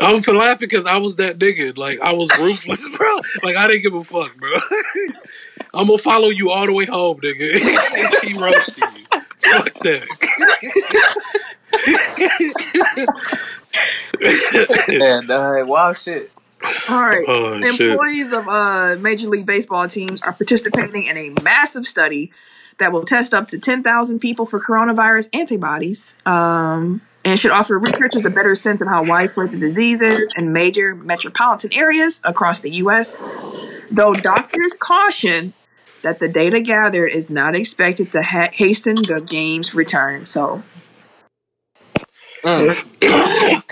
I was laughing because I was that nigga. Like I was ruthless, bro. Like I didn't give a fuck, bro. I'm gonna follow you all the way home, nigga. Keep roasting you. Fuck that.
Yeah, dog. Wild shit.
All right.
Oh shit!
Employees of uh, Major League Baseball teams are participating in a massive study that will test up to 10,000 people for coronavirus antibodies um, and should offer researchers a better sense of how widespread the disease is in major metropolitan areas across the U.S. Though doctors caution that the data gathered is not expected to ha- hasten the game's return. So,
Mm.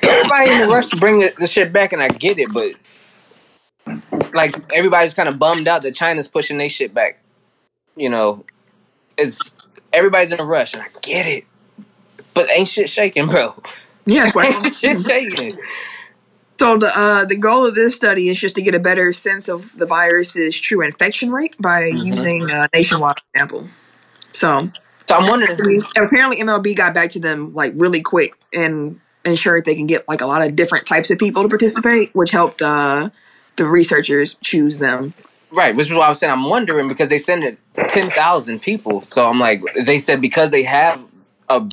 Everybody in the rush to bring the, the shit back, and I get it, but like everybody's kind of bummed out that China's pushing their shit back. You know, it's everybody's in a rush, and I get it, but ain't shit shaking, bro.
yeah, that's why.
Ain't shit shaking.
So the uh, the goal of this study is just to get a better sense of the virus's true infection rate by using a nationwide sample. So
So I'm wondering.
apparently MLB got back to them like really quick and ensured they can get like a lot of different types of people to participate, which helped uh, the researchers choose them.
Right, which is why I was saying I'm wondering because they sent it ten thousand people. So I'm like, they said because they have a,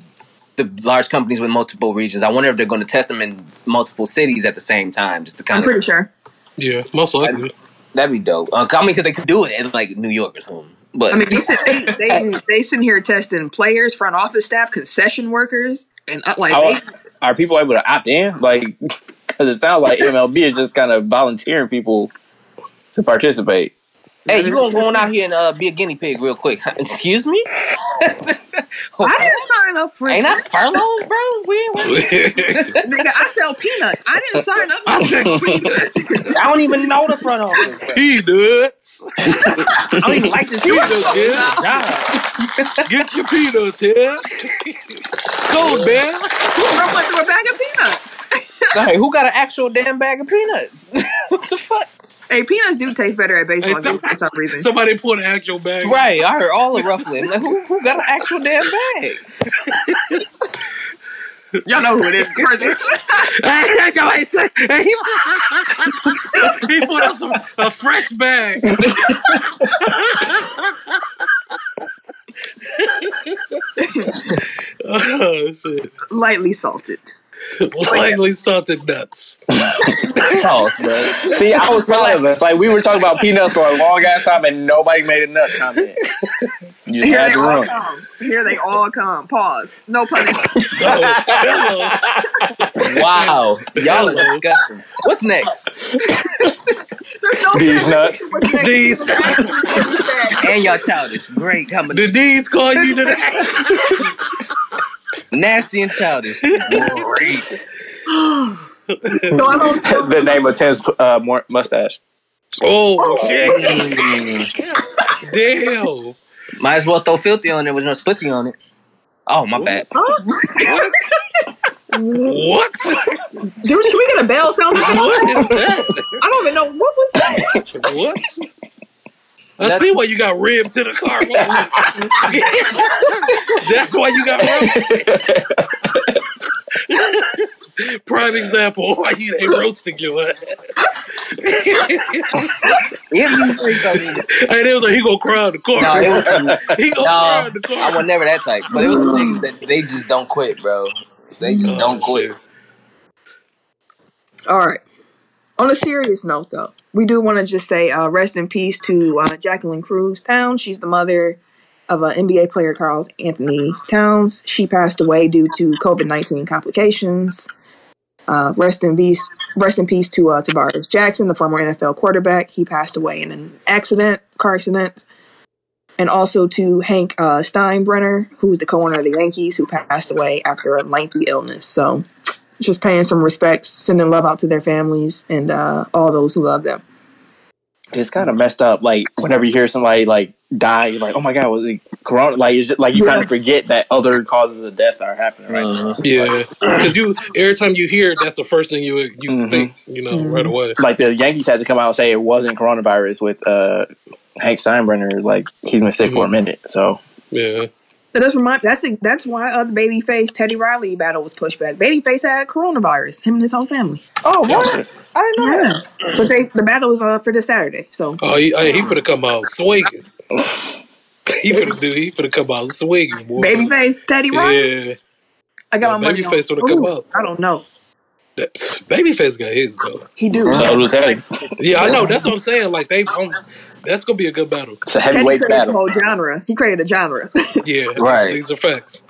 the large companies with multiple regions. I wonder if they're going to test them in multiple cities at the same time, just to kind of
I'm
kind
pretty sure.
Yeah, most likely.
that'd be dope. Uh, I mean, because they could do it in like New York or something. But
I mean, they sit, they they they sitting here testing players, front office staff, concession workers, and uh, like
How-
they,
are people able to opt in? Like, because it sounds like MLB is just kind of volunteering people to participate.
Hey, you gonna go on out here and uh, be a guinea pig real quick? Excuse me?
I didn't sign up for
Ain't
it.
I furloughed, bro? We
Nigga, I sell peanuts. I didn't sign up for peanuts.
I don't even know the front office, bro.
peanuts.
I don't even like this
Peanuts, yeah.
job.
Get your peanuts here. Go, man.
I went through a bag of peanuts.
Hey, who got an actual damn bag of peanuts? what the fuck?
Hey, peanuts do taste better at baseball
Hey, some-
games for some reason.
Somebody put an actual bag.
Right, I heard all the ruffling. Like, who, who got an actual damn bag?
Y'all know who it is.
he put us a, a fresh bag. oh shit!
Lightly salted.
Lightly salted nuts.
Sauce, bro.
See, I was proud of us. Like we were talking about peanuts for a long ass time, and nobody made a nut comment. You
Here
had
they
the
all
room.
come. Here they all come. Pause. No pun intended.
Oh.
Wow, y'all are disgusting. What's next?
There's no
These nuts.
What's?
These-
And y'all childish. Great combination.
Did these call you today?
Nasty and childish. Great.
So I don't.
the name of Tim's uh, more mustache.
Oh shit!
Mm.
Damn!
Might as well throw filthy on there with no splitsy on it. Oh, my bad.
What?
Dude, should we get a bell sound? effect?
What is that?
I don't even know what was that.
What? I see why you got ribbed to the car. What was it? That's why you got roasted. Prime example why you they roasting you.
If you think something.
And it was like he gonna cry in the car.
No, it was some,
he gonna cry
no,
in the
I was never that type. But it was some niggas that they just don't quit, bro. They just
Oh,
don't quit.
shit.
All right. On a serious note, though, we do want to just say uh, rest in peace to uh, Jacqueline Cruz Towns. She's the mother of uh, NBA player Carl Anthony Towns. She passed away due to COVID nineteen complications. Uh, rest in peace. Rest in peace to uh, Tarvaris Jackson, the former NFL quarterback. He passed away in an accident, car accident. And also to Hank uh, Steinbrenner, who was the co-owner of the Yankees, who passed away after a lengthy illness. So just paying some respects, sending love out to their families and uh, all those who love them.
It's kind of messed up. Like whenever you hear somebody like die, you're like, oh my god, was it corona? Like it's just, like you
Yeah.
kind of forget that other causes of death are happening right.
Uh-huh.
Yeah, because you every time you hear it, that's the first thing you you
Mhm.
think you know
Mhm.
right away.
Like the Yankees had to come out and say it wasn't coronavirus with uh, Hank Steinbrenner. Like he's been sick for a minute, so
Yeah,
That does remind. That's that's why uh, the babyface Teddy Riley battle was pushed back. Babyface had coronavirus. Him and his whole family.
Oh, what? I didn't know that.
But they the battle was uh, for this Saturday. So
oh he, hey, he finna come out swinging. he finna do. He finna come out swinging, boy.
babyface Teddy Riley.
Yeah,
I got
Yeah,
my money
Babyface
on.
would've come
Ooh,
up.
I don't know.
that, babyface got his though.
He do.
so do Teddy.
Yeah, I know. That's what I'm saying. Like they, um, that's gonna be a good battle.
It's a
Teddy
heavyweight
created the
battle.
whole genre. He created a genre.
Yeah,
Right.
These are facts.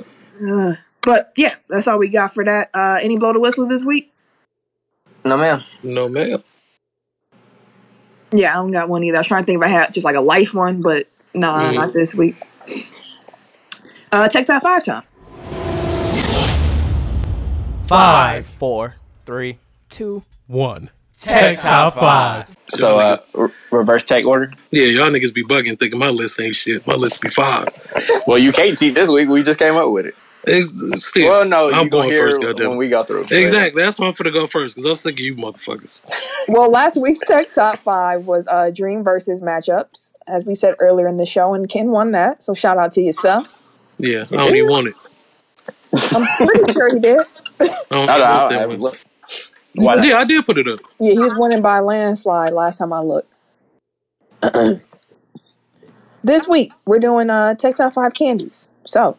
Uh, but yeah, that's all we got for that. Uh, any blow the whistles this week?
No, ma'am.
No man.
Yeah, I don't got one either. I was trying to think if I had just like a life one, but nah,
Mhm.
not this week. Uh, Tech Top Five time.
Five, four, three, two, one. Tech Top 5.
So uh, re- reverse tech order.
Yeah, y'all niggas be bugging, thinking my list ain't shit. My list be five.
Well, you can't cheat this week. We just came up with it.
It's, still,
Well, no,
I'm
you go
going
here
first, goddamn.
when we go through.
Exactly. That's why I'm finna go first because I'm sick of you motherfuckers.
Well, last week's Tech Top 5 was uh, Dream versus matchups, as we said earlier in the show, and Ken won that. So shout out to yourself.
Yeah, I don't even want it.
I'm pretty sure he did.
I don't
I
even
don't
want
know.
that
I-
one.
Look. Why not?
Yeah, I did put it up.
Yeah, he was winning by a landslide last time I looked. this week, we're doing uh, Tech Top 5 candies. So,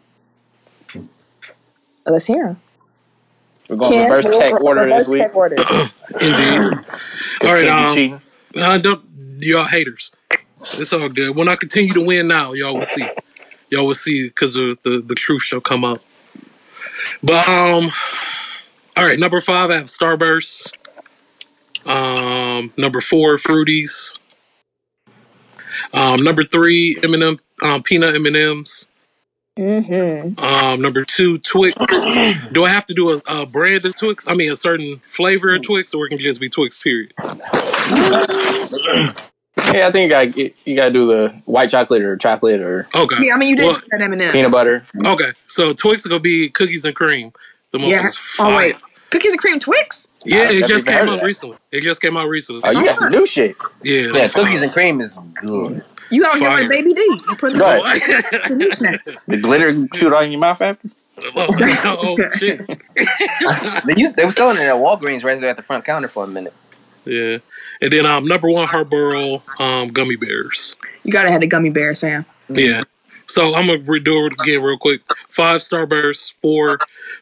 let's hear them.
We're going reverse tech order this week.
Tech order.
Indeed. All right,
Can't
um,
cheating.
Uh, don't, y'all haters. It's all good. When I continue to win now, y'all will see. Y'all will see because the, the the truth shall come out. But um, all right, number five, I have Starburst. Um, number four, Fruities. Um, number three, M&M, um, peanut M&Ms.
Mm-hmm.
Um, number two, Twix. do I have to do a, a brand of Twix? I mean, a certain flavor of Twix, or it can just be Twix, period?
Yeah, I think you got you got to do the white chocolate or chocolate or
Okay.
Yeah, I mean you did
Well,
that M&M.
peanut butter.
okay. So Twix is gonna be cookies and cream. The most
Yeah.
fire.
Oh wait, cookies and cream Twix.
Yeah, it just came out recently. It just came out recently.
Oh, you got the new shit.
yeah,
Yeah, cookies and cream is good.
You out here
Fire.
like Baby D. You put
Right.
the new snack.
The glitter shoot out in your mouth after.
oh, oh, shit.
They used they were selling it at Walgreens right there at the front counter for a minute.
Yeah. And then um number one Haribo um gummy bears.
You gotta have the gummy bears, fam.
Yeah. So I'm gonna redo it again real quick. Five Starbursts, four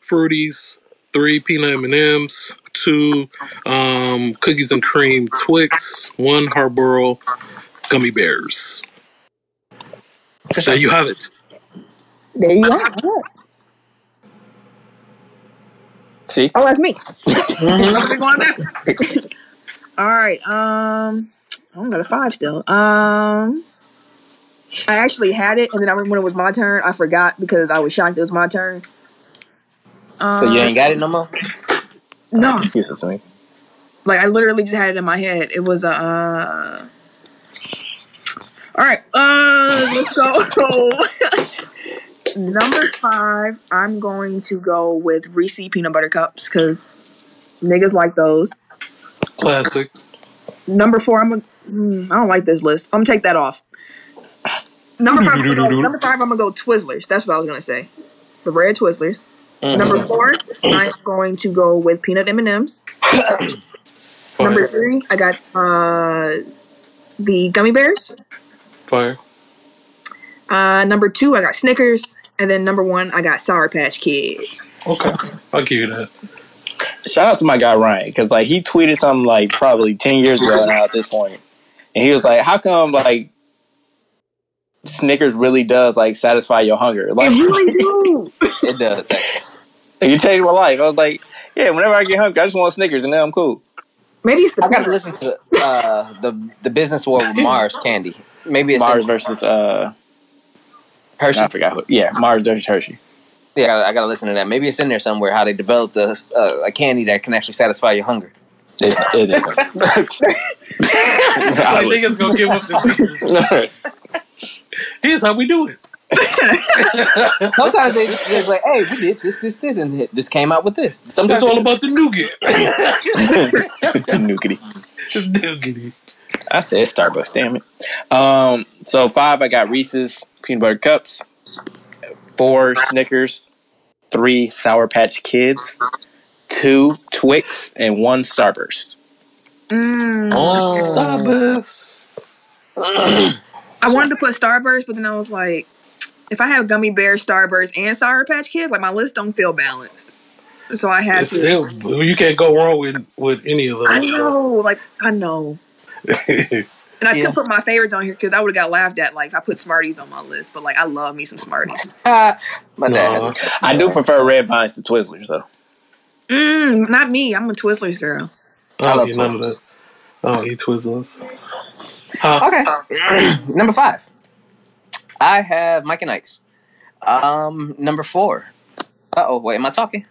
Fruities, three peanut M and M's, two um, cookies and cream Twix, one Haribo gummy bears. There you have it.
There you are.
See,
Oh, that's me. What we going now? All right. Um, I'm got a five still. Um, I actually had it, and then I remember when it was my turn, I forgot because I was shocked it was my turn. Um,
So you ain't got it no more.
no,
excuses to me.
like I literally just had it in my head. It was a. Uh... All right. Uh, let's go. Number five, I'm going to go with Reese peanut butter cups because niggas like those.
Classic.
Number four, I'm gonna. Mm, I don't like this list. I'm gonna take that off. Number five, I'm gonna go, number five, I'm gonna go Twizzlers. That's what I was gonna say. The red Twizzlers. Number four, I'm going to go with peanut M and M's. Number three, I got uh the gummy bears.
Fire.
Uh, number two, I got Snickers, and then number one, I got Sour Patch Kids.
Okay. I'll give you that.
Shout out to my guy Ryan because like he tweeted something like probably ten years ago now at this point, and he was like, "How come like Snickers really does like satisfy your hunger? Like
They really do.
It does. actually.
you changed my life." I was like, "Yeah, whenever I get hungry, I just want Snickers, and then I'm cool."
Maybe it's the
I got to listen to uh, the the business war with Mars Candy. Maybe it's
Mars versus uh,
Hershey.
I forgot who. Yeah, Mars versus Hershey.
Yeah, I gotta, I gotta listen to that. Maybe it's in there somewhere how they developed a, uh, a candy that can actually satisfy your hunger.
It, it isn't.
I think it's gonna give up the secrets. Here's how we do it.
Sometimes they they're like, "Hey, we did this, this, this, and this came out with this." Sometimes
It's all about the nougat.
Noogity.
nougat.
I said Starbucks. Damn it. Um. So five, I got Reese's peanut butter cups. Four Snickers. Three Sour Patch Kids. Two Twix and one Starburst.
Mm,
Starburst.
I wanted to put Starburst, but then I was like, if I have gummy bear, Starburst, and Sour Patch Kids, like my list don't feel balanced. So I had
It's
to.
still, you can't go wrong with with any of those.
I know, like I know, and I
Yeah.
could put my favorites on here because I would have got laughed at. Like if I put Smarties on my list, but like I love me some Smarties.
Ah, my dad.
Nah.
I do prefer Red Vines to Twizzlers though.
Mm, not me. I'm a Twizzlers girl.
I don't
love
eat none of
Twizzlers.
that. I don't eat Twizzlers. Huh?
Okay. number five. I have Mike and Ike's. Um, number four. Uh oh, wait, am I talking?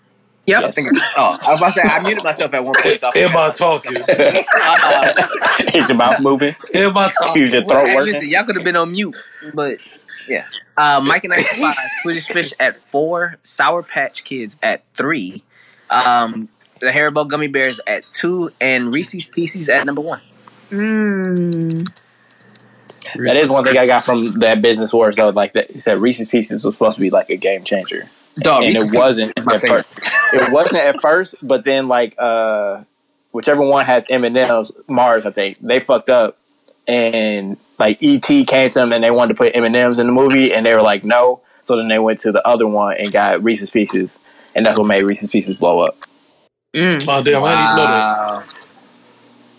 Yep.
I think. Oh, I was about to say I muted myself at one point. So I
Am
forgot.
I talking?
Uh,
Is your mouth moving?
Am I talking?
Is your throat
hey,
working?
listen, y'all could have been on mute, but yeah. Uh, Mike and Ike's at five. Swedish Fish at four. Sour Patch Kids at three. Um, the Haribo Gummy Bears at two, and Reese's Pieces at number one.
Mm.
That is one thing I got from that business wars though. Like that, he said Reese's Pieces was supposed to be like a game changer,
Dog,
and
Reese's
it wasn't
my
at
favorite.
first. It wasn't at first, but then like uh, whichever one has M and M's, Mars, I think they fucked up, and like ET came to them and they wanted to put M and M's in the movie, and they were like no. So then they went to the other one and got Reese's Pieces, and that's what made Reese's Pieces blow up.
Mm.
Oh damn! I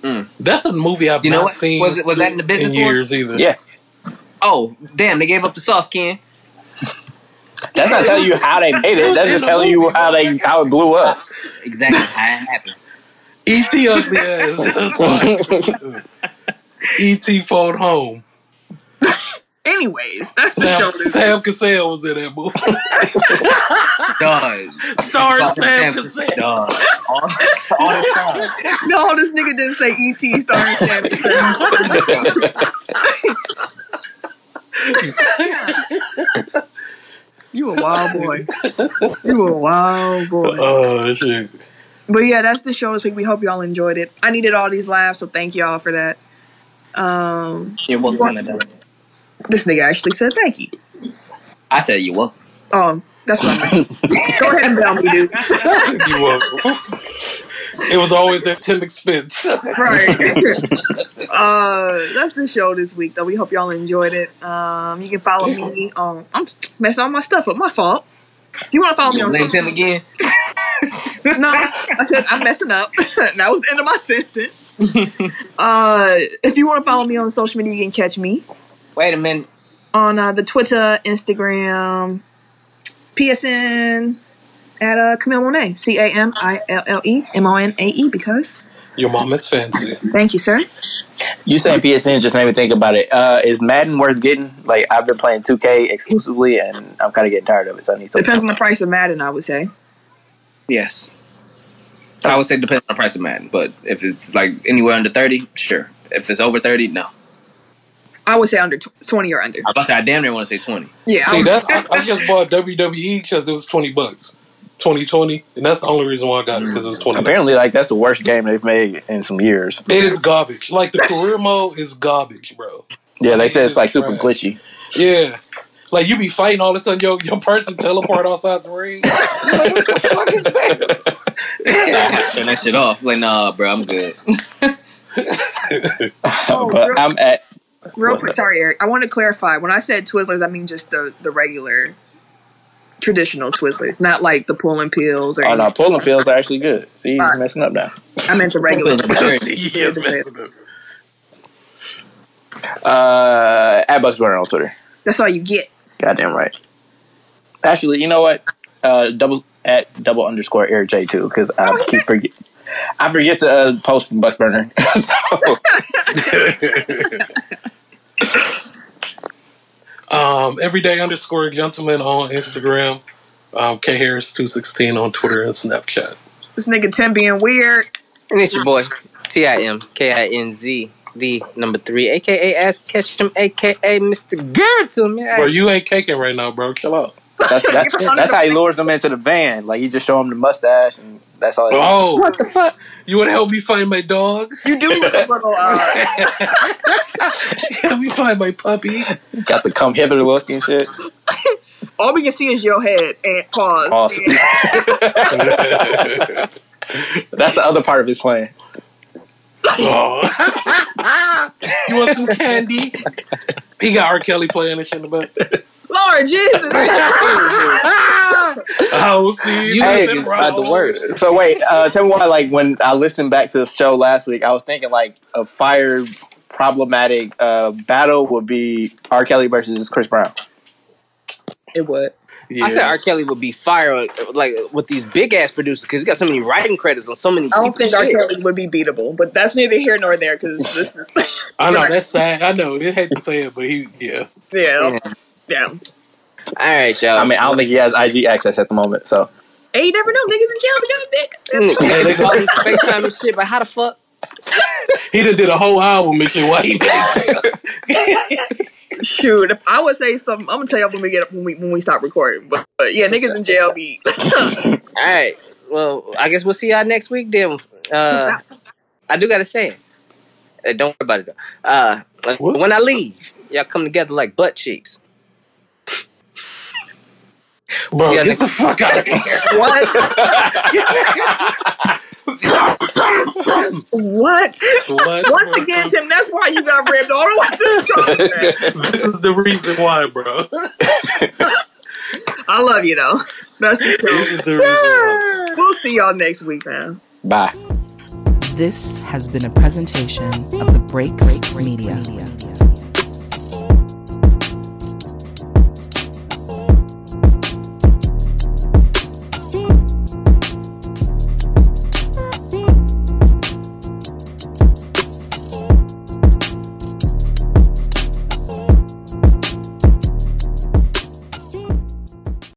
didn't know that.
Wow.
That's a movie I've
You know
not
what?
seen.
Was it- was that in the business
in
war?
years either?
Yeah.
Oh, damn! They gave up the sauce can.
That's not telling you how they made it. That's just telling you how they how it blew up.
Exactly how it happened.
E.T. ugly ass. That's. E.T. phone home.
Anyways, that's the show.
Sam,
this
Sam Cassell was in that movie.
Dog.
Starring Sam
Sam
Cassell.
Dog. All, all the time.
No, this nigga didn't say E.T. starring Sam Cassell. You a wild boy. You a wild boy.
Oh shit.
But yeah, that's the show this week. We hope y'all enjoyed it. I needed all these laughs, so thank y'all for that. Um,
You're welcome. Madam.
This nigga actually said thank you.
I said you welcome.
Um, that's what I meant. Go ahead and bell me, dude.
You welcome. It was always at Tim expense.
right. uh, that's the show this week, though. We hope y'all enjoyed it. Um, you can follow me on. I'm messing all my stuff up. My fault. You want to follow me on
Name
social
again.
no, I said I'm messing up. that was the end of my sentence. uh, if you want to follow me on social media, you can catch me
Wait a minute.
on uh, the Twitter, Instagram, PSN at uh, Camille Monae. C A M I L L E M O N A E. Because
Your mom is fancy.
thank you, sir.
You saying PSN just made me think about it. Uh, is Madden worth getting? Like I've been playing 2K exclusively, and I'm kind of getting tired of it. So I need something.
Depends on the price of Madden, I would say.
Yes. I would say depends on the price of Madden, but if it's like anywhere under thirty, sure. If it's over thirty, no.
I would say under tw- twenty or under.
I was about to say I damn near want to say twenty.
Yeah, I
See
was-
that I, I just bought WWE because it was twenty bucks, twenty twenty, and that's the only reason why I got it because it was twenty.
Apparently, like that's the worst game they've made in some years.
It is garbage. Like the career mode is garbage, bro.
Yeah, they said it's like super
Right.
glitchy.
Yeah. Like you be fighting all of a sudden your your person teleport outside the ring. You're like, what the fuck is this?
Turn that shit off. Like, nah, bro, I'm good.
Oh,
but
real-
I'm at
Real quick, sorry, Eric. I want to clarify. When I said Twizzlers, I mean just the the regular, traditional Twizzlers, not like the Pull 'n' Peels or.
oh no,
anything.
pulling pills are actually good. See, he's
Alright.
messing up now.
I meant the regular.
he is messing up.
Uh, at Bucks Burner on Twitter.
That's all you get.
Goddamn right. Actually, you know what? Uh, double at double underscore Eric J too because I keep forget. I forget to uh, post from Bucks Burner.
Um, everyday underscore gentleman on Instagram. Um, K Harris two sixteen on Twitter and Snapchat.
This nigga Tim being weird.
And it's your boy, T I M K I N Z, the number three, aka Ask Ketchum, aka Mr. Gerton.
Bro, you ain't caking right now, bro. Chill out.
That's that's, that's how he lures them into the van. Like he just show them the mustache and that's all.
Oh,
What the fuck?
you want to help me find my dog?
You do look a little. Uh,
help me find my puppy.
got the come hither look and shit.
all we can see is your head and pause.
Awesome. That's the other part of his plan.
Oh. you want some candy? He got R. Kelly playing this shit in the back.
Lord Jesus.
I will see you.
You
in
niggas the worst.
So wait, uh, tell me why. Like when I listened back to the show last week, I was thinking like a fire problematic uh, battle would be R. Kelly versus Chris Brown.
it would.
Yeah.
I said R. Kelly would be fire like with these big ass producers because he got so many writing credits on so many.
I don't
people's
think R. Kelly would be beatable, but that's neither here nor there because this is.
I know that's sad. I know they had to say it, but he, yeah.
yeah. Yeah.
All right, y'all.
I mean, I don't think he has IG access at the moment. So
Hey, you never know. Niggas in jail, but y'all dick.
Hey, they call me FaceTime and shit, but how the fuck?
He done did a whole album and shit. Why he
Shoot, I would say something, I'm gonna tell y'all when we get up when we when we stop recording. But, but yeah, niggas in jail be.
All right. Well, I guess we'll see y'all next week then. Uh, I do gotta say it. Uh, don't worry about it though. Uh, when I leave, y'all come together like butt cheeks.
Bro,
See ya
get
next-
the fuck out of here.
what? what?
What?
Once again, Tim, that's why you got ripped all the way to the top.
This is the reason why, bro.
I love you though. That's the
This
show.
is the reason.
We'll see y'all next week, man.
bye.
This has been a presentation of the Break Break Media.